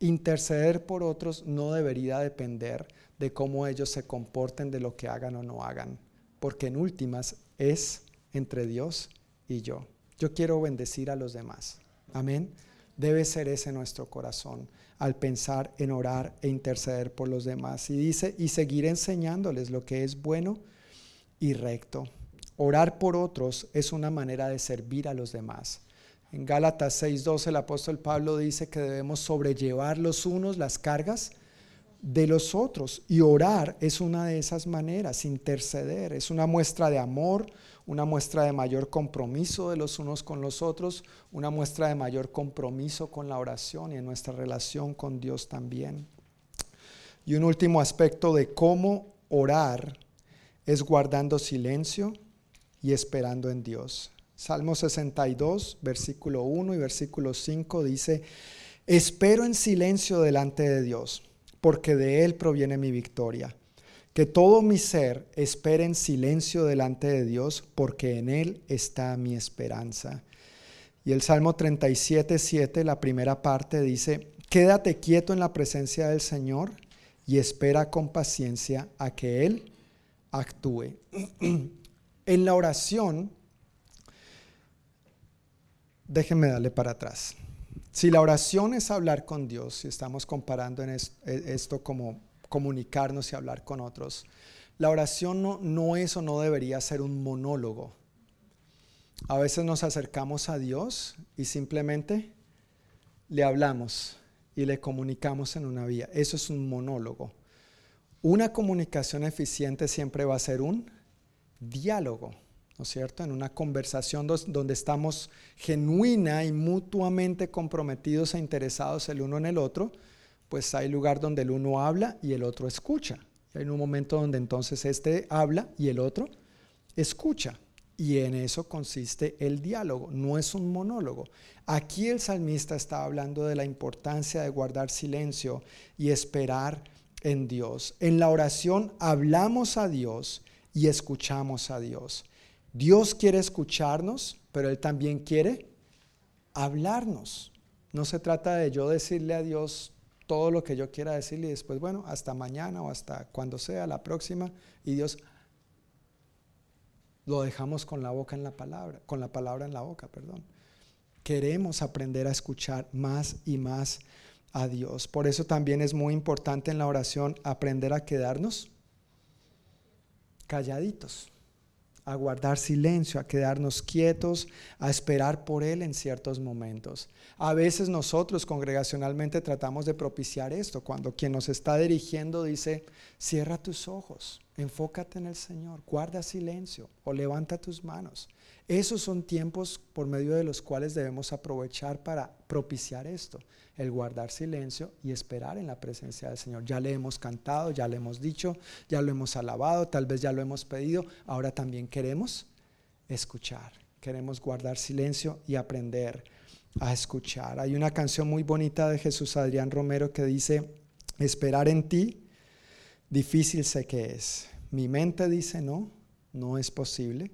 B: Interceder por otros no debería depender de cómo ellos se comporten, de lo que hagan o no hagan, porque en últimas es entre Dios y yo. Yo quiero bendecir a los demás. Amén. Debe ser ese nuestro corazón al pensar en orar e interceder por los demás. Y dice, y seguir enseñándoles lo que es bueno y recto. Orar por otros es una manera de servir a los demás. En Gálatas 6:12 el apóstol Pablo dice que debemos sobrellevar los unos las cargas de los otros y orar es una de esas maneras, interceder, es una muestra de amor, una muestra de mayor compromiso de los unos con los otros, una muestra de mayor compromiso con la oración y en nuestra relación con Dios también. Y un último aspecto de cómo orar es guardando silencio y esperando en Dios. Salmo 62, versículo 1 y versículo 5 dice, espero en silencio delante de Dios, porque de Él proviene mi victoria. Que todo mi ser espere en silencio delante de Dios, porque en Él está mi esperanza. Y el Salmo 37, 7, la primera parte dice, Quédate quieto en la presencia del Señor y espera con paciencia a que Él actúe. en la oración, déjenme darle para atrás. Si la oración es hablar con Dios, si estamos comparando en esto como comunicarnos y hablar con otros, la oración no, no es o no debería ser un monólogo. A veces nos acercamos a Dios y simplemente le hablamos y le comunicamos en una vía. Eso es un monólogo. Una comunicación eficiente siempre va a ser un diálogo, ¿no es cierto? En una conversación donde estamos genuina y mutuamente comprometidos e interesados el uno en el otro, pues hay lugar donde el uno habla y el otro escucha. Hay un momento donde entonces este habla y el otro escucha. Y en eso consiste el diálogo, no es un monólogo. Aquí el salmista está hablando de la importancia de guardar silencio y esperar en Dios. En la oración hablamos a Dios y escuchamos a Dios. Dios quiere escucharnos, pero Él también quiere hablarnos. No se trata de yo decirle a Dios todo lo que yo quiera decirle y después, bueno, hasta mañana o hasta cuando sea, la próxima, y Dios lo dejamos con la boca en la palabra, con la palabra en la boca, perdón. Queremos aprender a escuchar más y más a Dios. Por eso también es muy importante en la oración aprender a quedarnos calladitos a guardar silencio, a quedarnos quietos, a esperar por Él en ciertos momentos. A veces nosotros congregacionalmente tratamos de propiciar esto, cuando quien nos está dirigiendo dice, cierra tus ojos, enfócate en el Señor, guarda silencio o levanta tus manos. Esos son tiempos por medio de los cuales debemos aprovechar para propiciar esto el guardar silencio y esperar en la presencia del Señor. Ya le hemos cantado, ya le hemos dicho, ya lo hemos alabado, tal vez ya lo hemos pedido, ahora también queremos escuchar, queremos guardar silencio y aprender a escuchar. Hay una canción muy bonita de Jesús Adrián Romero que dice, esperar en ti, difícil sé que es. Mi mente dice no, no es posible,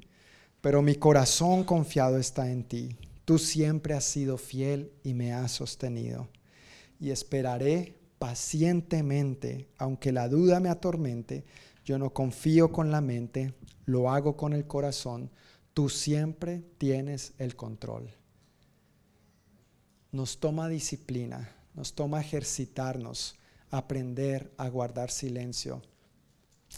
B: pero mi corazón confiado está en ti. Tú siempre has sido fiel y me has sostenido. Y esperaré pacientemente, aunque la duda me atormente. Yo no confío con la mente, lo hago con el corazón. Tú siempre tienes el control. Nos toma disciplina, nos toma ejercitarnos, aprender a guardar silencio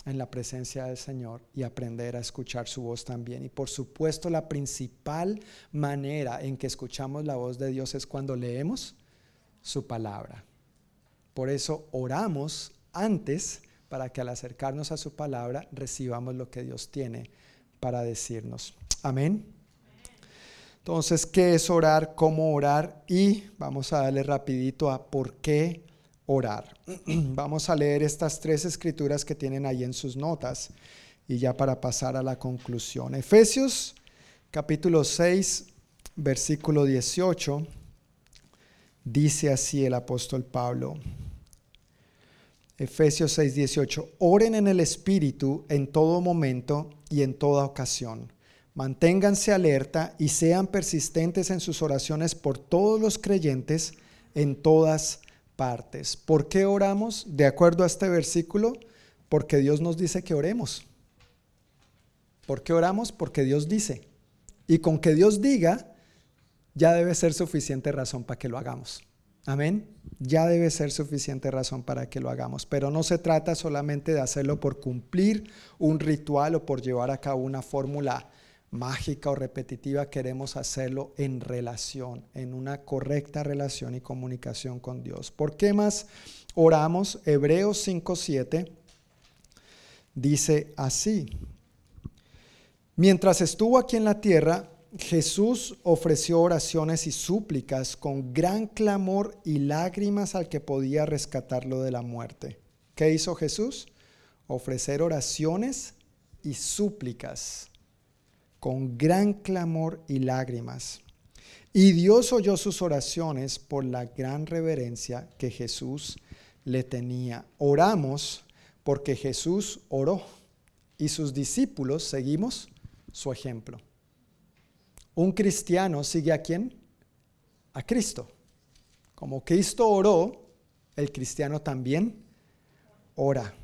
B: en la presencia del Señor y aprender a escuchar su voz también. Y por supuesto la principal manera en que escuchamos la voz de Dios es cuando leemos su palabra. Por eso oramos antes para que al acercarnos a su palabra recibamos lo que Dios tiene para decirnos. Amén. Entonces, ¿qué es orar? ¿Cómo orar? Y vamos a darle rapidito a por qué orar. Vamos a leer estas tres escrituras que tienen ahí en sus notas y ya para pasar a la conclusión. Efesios capítulo 6, versículo 18, dice así el apóstol Pablo. Efesios 6, 18, oren en el Espíritu en todo momento y en toda ocasión. Manténganse alerta y sean persistentes en sus oraciones por todos los creyentes en todas partes. ¿Por qué oramos? De acuerdo a este versículo, porque Dios nos dice que oremos. ¿Por qué oramos? Porque Dios dice. Y con que Dios diga, ya debe ser suficiente razón para que lo hagamos. Amén. Ya debe ser suficiente razón para que lo hagamos. Pero no se trata solamente de hacerlo por cumplir un ritual o por llevar a cabo una fórmula mágica o repetitiva, queremos hacerlo en relación, en una correcta relación y comunicación con Dios. ¿Por qué más oramos? Hebreos 5.7 dice así. Mientras estuvo aquí en la tierra, Jesús ofreció oraciones y súplicas con gran clamor y lágrimas al que podía rescatarlo de la muerte. ¿Qué hizo Jesús? Ofrecer oraciones y súplicas con gran clamor y lágrimas. Y Dios oyó sus oraciones por la gran reverencia que Jesús le tenía. Oramos porque Jesús oró y sus discípulos seguimos su ejemplo. Un cristiano sigue a quién? A Cristo. Como Cristo oró, el cristiano también ora.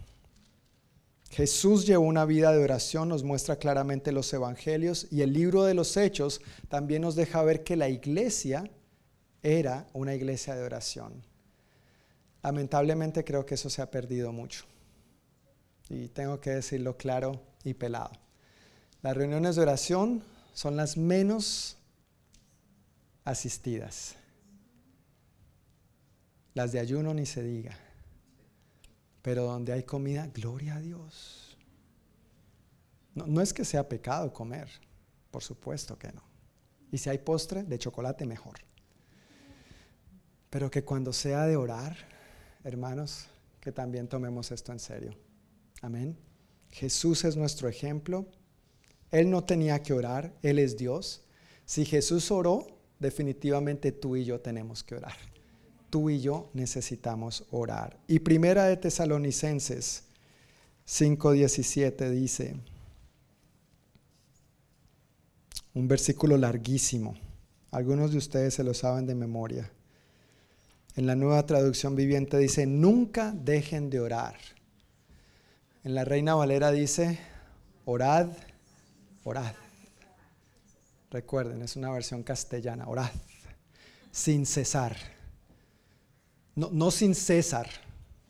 B: Jesús llevó una vida de oración, nos muestra claramente los evangelios y el libro de los hechos también nos deja ver que la iglesia era una iglesia de oración. Lamentablemente creo que eso se ha perdido mucho. Y tengo que decirlo claro y pelado. Las reuniones de oración son las menos asistidas. Las de ayuno ni se diga. Pero donde hay comida, gloria a Dios. No, es que sea pecado comer, por supuesto que no. Y si hay postre, de chocolate mejor. Pero que cuando sea de orar, hermanos, que también tomemos esto en serio. Amén. Jesús es nuestro ejemplo. Él no tenía que orar, Él es Dios. Si Jesús oró, definitivamente tú y yo tenemos que orar tú y yo necesitamos orar. Y primera de Tesalonicenses 5:17 dice, un versículo larguísimo, algunos de ustedes se lo saben de memoria. En la nueva traducción viviente dice, nunca dejen de orar. En la Reina Valera dice, orad, orad. Recuerden, es una versión castellana, orad, sin cesar. No, sin César.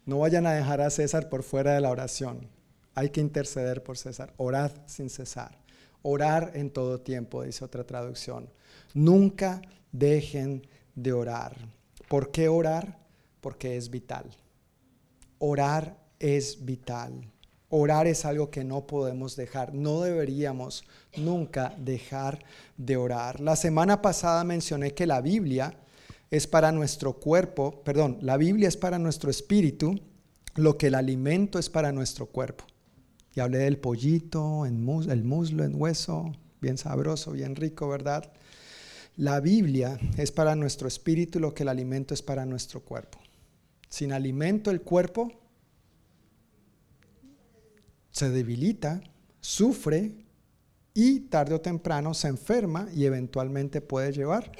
B: No vayan a dejar a César por fuera de la oración. Hay que interceder por César. Orad sin cesar. Orar en todo tiempo, dice otra traducción. Nunca dejen de orar. ¿Por qué orar? Porque es vital. Orar es vital. Orar es algo que no podemos dejar. No deberíamos nunca dejar de orar. La semana pasada mencioné que la Biblia es para nuestro cuerpo, perdón, la Biblia es para nuestro espíritu, lo que el alimento es para nuestro cuerpo. Y hablé del pollito, el muslo en hueso, bien sabroso, bien rico, ¿verdad? La Biblia es para nuestro espíritu lo que el alimento es para nuestro cuerpo. Sin alimento el cuerpo se debilita, sufre y tarde o temprano se enferma y eventualmente puede llevar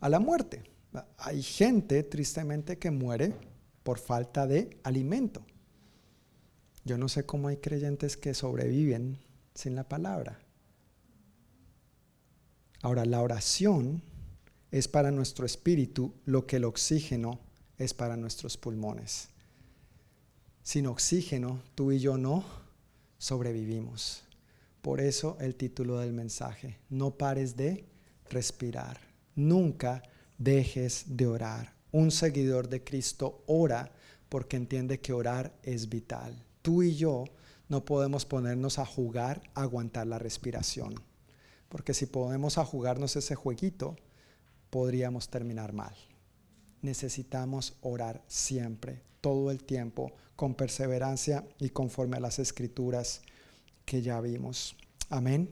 B: a la muerte. Hay gente, tristemente, que muere por falta de alimento. Yo no sé cómo hay creyentes que sobreviven sin la palabra. Ahora, la oración es para nuestro espíritu lo que el oxígeno es para nuestros pulmones. Sin oxígeno, tú y yo no sobrevivimos. Por eso el título del mensaje, no pares de respirar. Nunca dejes de orar. Un seguidor de Cristo ora porque entiende que orar es vital. Tú y yo no podemos ponernos a jugar, a aguantar la respiración. Porque si podemos a jugarnos ese jueguito, podríamos terminar mal. Necesitamos orar siempre, todo el tiempo, con perseverancia y conforme a las escrituras que ya vimos. Amén.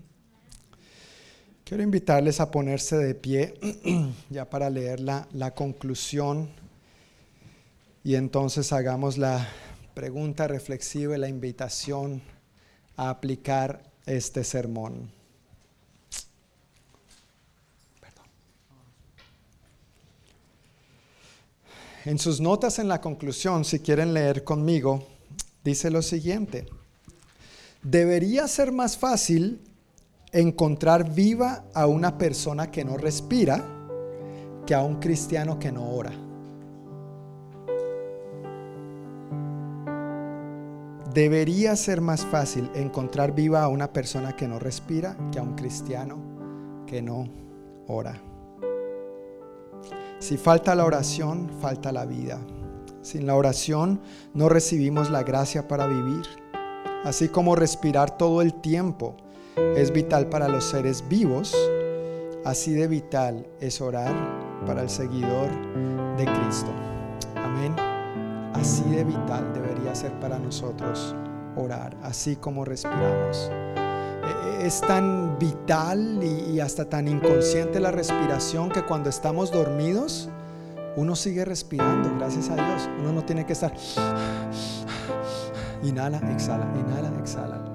B: Quiero invitarles a ponerse de pie ya para leer la, conclusión y entonces hagamos la pregunta reflexiva y la invitación a aplicar este sermón. En sus notas en la conclusión, si quieren leer conmigo, dice lo siguiente. Debería ser más fácil encontrar viva a una persona que no respira que a un cristiano que no ora. Debería ser más fácil encontrar viva a una persona que no respira que a un cristiano que no ora. Si falta la oración, falta la vida. Sin la oración no recibimos la gracia para vivir, así como respirar todo el tiempo es vital para los seres vivos, así de vital es orar para el seguidor de Cristo. Amén. Así de vital debería ser para nosotros orar, así como respiramos. E, e, es tan vital y hasta tan inconsciente la respiración que cuando estamos dormidos, uno sigue respirando, gracias a Dios. Uno no tiene que estar... Inhala, exhala, inhala, exhala.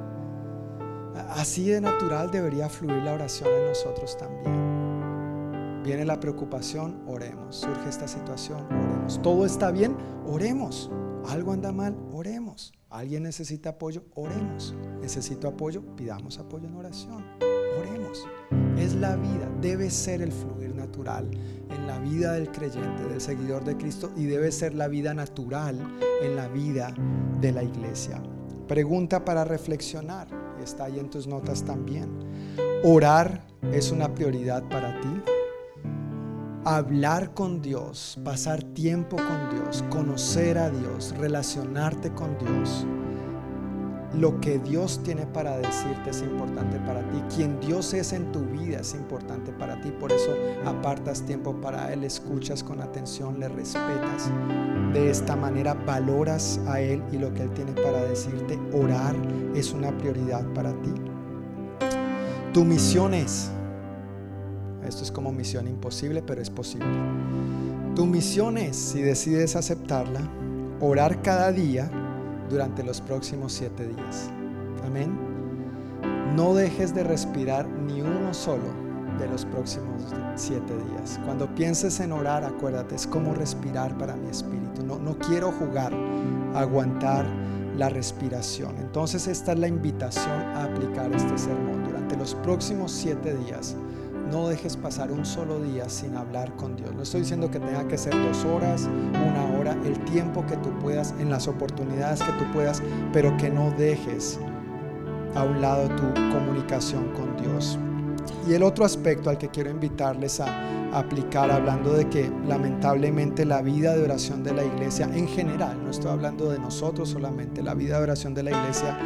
B: Así de natural debería fluir la oración en nosotros también. Viene la preocupación, oremos. Surge esta situación, oremos. Todo está bien, oremos. Algo anda mal, oremos. Alguien necesita apoyo, oremos. Necesito apoyo, pidamos apoyo en oración. Oremos. Es la vida, debe ser el fluir natural en la vida del creyente, del seguidor de Cristo y debe ser la vida natural en la vida de la iglesia. Pregunta para reflexionar, está ahí en tus notas también. ¿Orar es una prioridad para ti? Hablar con Dios, pasar tiempo con Dios, conocer a Dios, relacionarte con Dios lo que Dios tiene para decirte es importante para ti. Quien Dios es en tu vida es importante para ti. Por eso apartas tiempo para Él, escuchas con atención, le respetas. De esta manera valoras a Él y lo que Él tiene para decirte. Orar es una prioridad para ti. Tu misión es, esto es como misión imposible, pero es posible. Tu misión es, si decides aceptarla, orar cada día durante los próximos siete días. Amén. No dejes de respirar ni uno solo de los próximos siete días. Cuando pienses en orar, acuérdate, es como respirar para mi espíritu. No, no quiero jugar, aguantar la respiración. Entonces esta es la invitación a aplicar este sermón. Durante los próximos siete días, no dejes pasar un solo día sin hablar con Dios. No estoy diciendo que tenga que ser dos horas, una hora, el tiempo que tú puedas, en las oportunidades que tú puedas, pero que no dejes a un lado tu comunicación con Dios. Y el otro aspecto al que quiero invitarles a aplicar, hablando de que lamentablemente la vida de oración de la iglesia en general, no estoy hablando de nosotros solamente, la vida de oración de la iglesia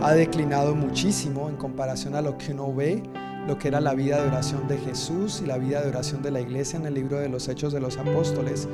B: ha declinado muchísimo en comparación a lo que uno ve lo que era la vida de oración de Jesús y la vida de oración de la iglesia en el libro de los Hechos de los Apóstoles,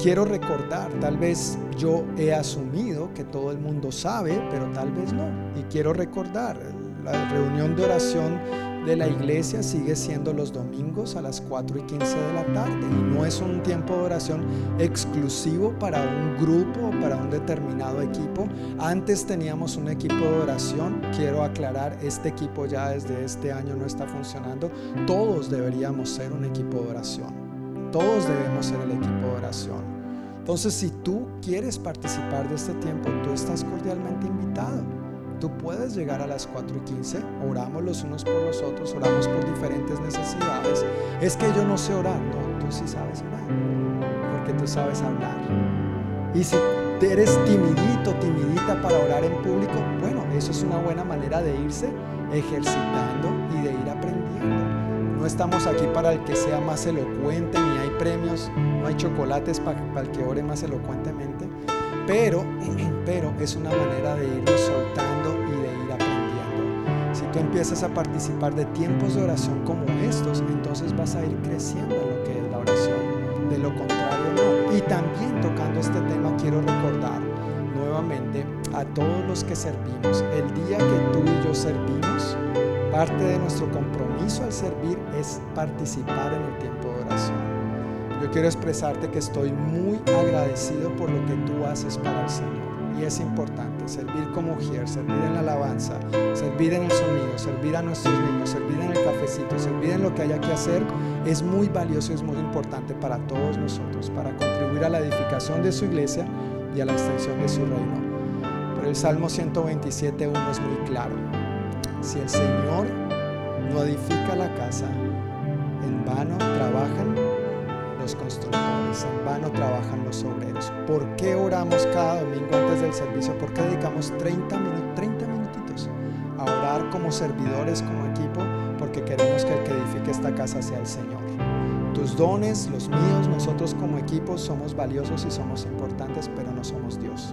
B: quiero recordar, tal vez yo he asumido que todo el mundo sabe, pero tal vez no. Y quiero recordar, la reunión de oración de la iglesia sigue siendo los domingos a las 4 y 15 de la tarde y no es un tiempo de oración exclusivo para un grupo o para un determinado equipo. Antes teníamos un equipo de oración, quiero aclarar, este equipo ya desde este año no está funcionando. Todos deberíamos ser un equipo de oración. Todos debemos ser el equipo de oración. Entonces, si tú quieres participar de este tiempo, tú estás cordialmente invitado. Tú puedes llegar a las 4 y 15, oramos los unos por los otros, oramos por diferentes necesidades. Es que yo no sé orar, no, tú sí sabes orar, porque tú sabes hablar. Y si eres timidito, timidita para orar en público, bueno, eso es una buena manera de irse ejercitando y de ir aprendiendo. No estamos aquí para el que sea más elocuente, ni hay premios, no hay chocolates para, el que ore más elocuentemente, pero, pero es una manera de irlo soltando tú empiezas a participar de tiempos de oración como estos, entonces vas a ir creciendo en lo que es la oración. De lo contrario, no. Y también tocando este tema, quiero recordar nuevamente a todos los que servimos, el día que tú y yo servimos, parte de nuestro compromiso al servir es participar en el tiempo de oración. Yo quiero expresarte que estoy muy agradecido por lo que tú haces para el Señor. Y es importante servir como mujer, servir en la alabanza, servir en el sonido, servir a nuestros niños, servir en el cafecito, servir en lo que haya que hacer, es muy valioso y es muy importante para todos nosotros, para contribuir a la edificación de su iglesia y a la extensión de su reino. Pero el Salmo 127.1 es muy claro. Si el Señor no edifica la casa, en vano trabajan los constructores, en vano trabajan los obreros. ¿Por qué oramos cada domingo antes del servicio? ¿Por qué dedicamos 30, minutos, 30 minutitos a orar como servidores, como equipo? Porque queremos que el que edifique esta casa sea el Señor. Tus dones, los míos, nosotros como equipo somos valiosos y somos importantes, pero no somos Dios.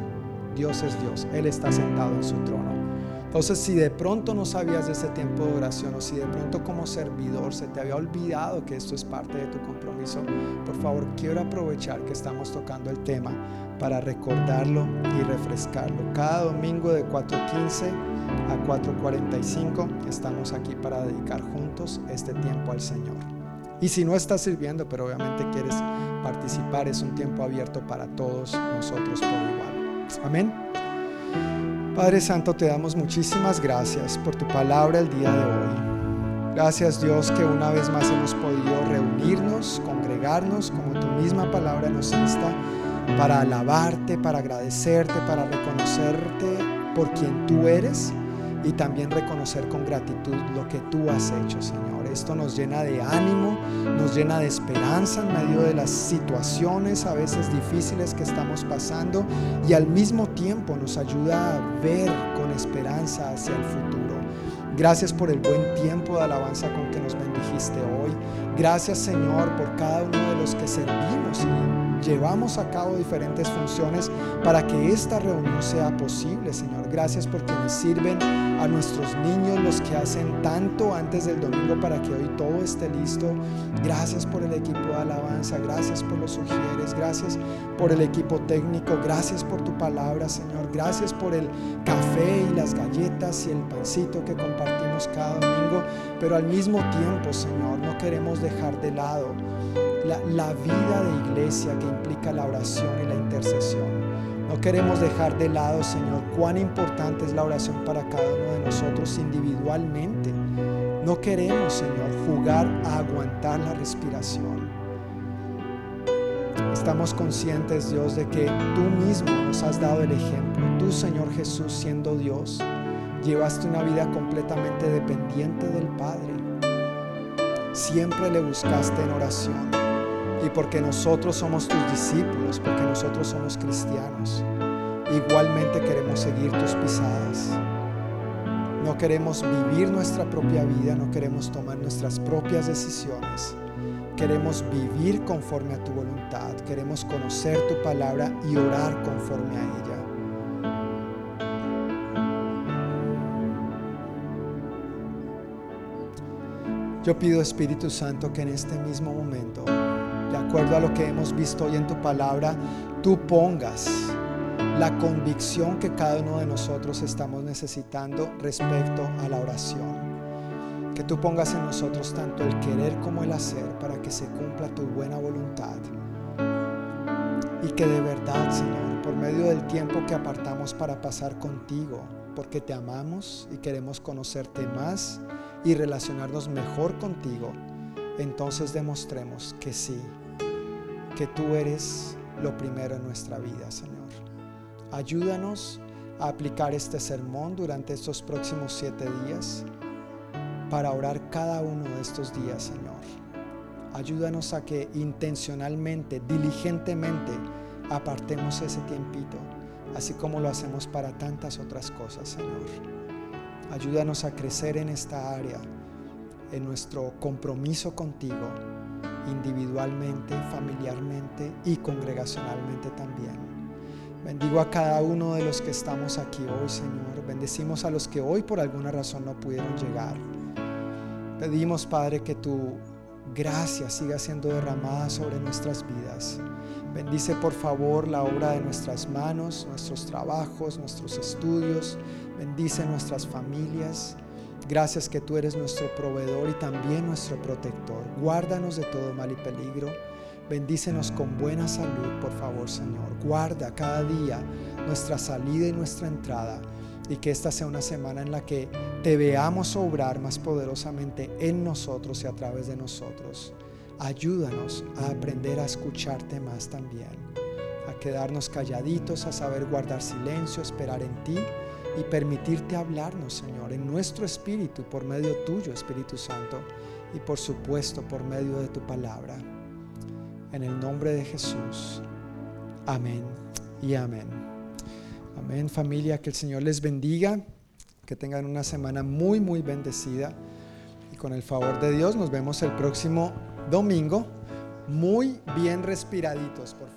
B: Dios es Dios, Él está sentado en su trono. Entonces, si de pronto no sabías de este tiempo de oración o si de pronto como servidor se te había olvidado que esto es parte de tu compromiso, por favor, quiero aprovechar que estamos tocando el tema para recordarlo y refrescarlo. Cada domingo de 4.15 a 4.45 estamos aquí para dedicar juntos este tiempo al Señor. Y si no estás sirviendo, pero obviamente quieres participar, es un tiempo abierto para todos nosotros por igual. Amén. Padre Santo, te damos muchísimas gracias por tu palabra el día de hoy. Gracias Dios que una vez más hemos podido reunirnos, congregarnos, como tu misma palabra nos insta, para alabarte, para agradecerte, para reconocerte por quien tú eres y también reconocer con gratitud lo que tú has hecho, Señor. Esto nos llena de ánimo, nos llena de esperanza en medio de las situaciones a veces difíciles que estamos pasando y al mismo tiempo nos ayuda a ver con esperanza hacia el futuro. Gracias por el buen tiempo de alabanza con que nos bendijiste hoy. Gracias Señor por cada uno de los que servimos llevamos a cabo diferentes funciones para que esta reunión sea posible, Señor. Gracias por quienes sirven a nuestros niños, los que hacen tanto antes del domingo para que hoy todo esté listo. Gracias por el equipo de alabanza, gracias por los sugieres, gracias por el equipo técnico, gracias por tu palabra, Señor. Gracias por el café y las galletas y el pancito que compartimos cada domingo, pero al mismo tiempo, Señor, no queremos dejar de lado la, vida de iglesia que implica la oración y la intercesión. No queremos dejar de lado, Señor, cuán importante es la oración para cada uno de nosotros individualmente. No queremos, Señor, jugar a aguantar la respiración. Estamos conscientes, Dios, de que tú mismo nos has dado el ejemplo. Tú, Señor Jesús, siendo Dios, llevaste una vida completamente dependiente del Padre. Siempre le buscaste en oración y porque nosotros somos tus discípulos, porque nosotros somos cristianos, igualmente queremos seguir tus pisadas. No queremos vivir nuestra propia vida, no queremos tomar nuestras propias decisiones. Queremos vivir conforme a tu voluntad, queremos conocer tu palabra y orar conforme a ella. Yo pido Espíritu Santo que en este mismo momento de acuerdo a lo que hemos visto hoy en tu palabra, tú pongas la convicción que cada uno de nosotros estamos necesitando respecto a la oración. Que tú pongas en nosotros tanto el querer como el hacer para que se cumpla tu buena voluntad. Y que de verdad, Señor, por medio del tiempo que apartamos para pasar contigo, porque te amamos y queremos conocerte más y relacionarnos mejor contigo, entonces demostremos que sí, que tú eres lo primero en nuestra vida, Señor. Ayúdanos a aplicar este sermón durante estos próximos siete días para orar cada uno de estos días, Señor. Ayúdanos a que intencionalmente, diligentemente, apartemos ese tiempito, así como lo hacemos para tantas otras cosas, Señor. Ayúdanos a crecer en esta área en nuestro compromiso contigo, individualmente, familiarmente y congregacionalmente también. Bendigo a cada uno de los que estamos aquí hoy, Señor. Bendecimos a los que hoy por alguna razón no pudieron llegar. Pedimos, Padre, que tu gracia siga siendo derramada sobre nuestras vidas. Bendice por favor la obra de nuestras manos, nuestros trabajos, nuestros estudios. Bendice nuestras familias. Gracias que tú eres nuestro proveedor y también nuestro protector. Guárdanos de todo mal y peligro. Bendícenos con buena salud, por favor, Señor. Guarda cada día nuestra salida y nuestra entrada. Y que esta sea una semana en la que te veamos obrar más poderosamente en nosotros y a través de nosotros. Ayúdanos a aprender a escucharte más también. A quedarnos calladitos, a saber guardar silencio, esperar en ti y permitirte hablarnos, Señor, en nuestro espíritu, por medio tuyo, Espíritu Santo, y por supuesto por medio de tu palabra. En el nombre de Jesús. Amén y amén. Amén familia, que el Señor les bendiga, que tengan una semana muy, muy bendecida. Y con el favor de Dios nos vemos el próximo domingo, muy bien respiraditos, por favor.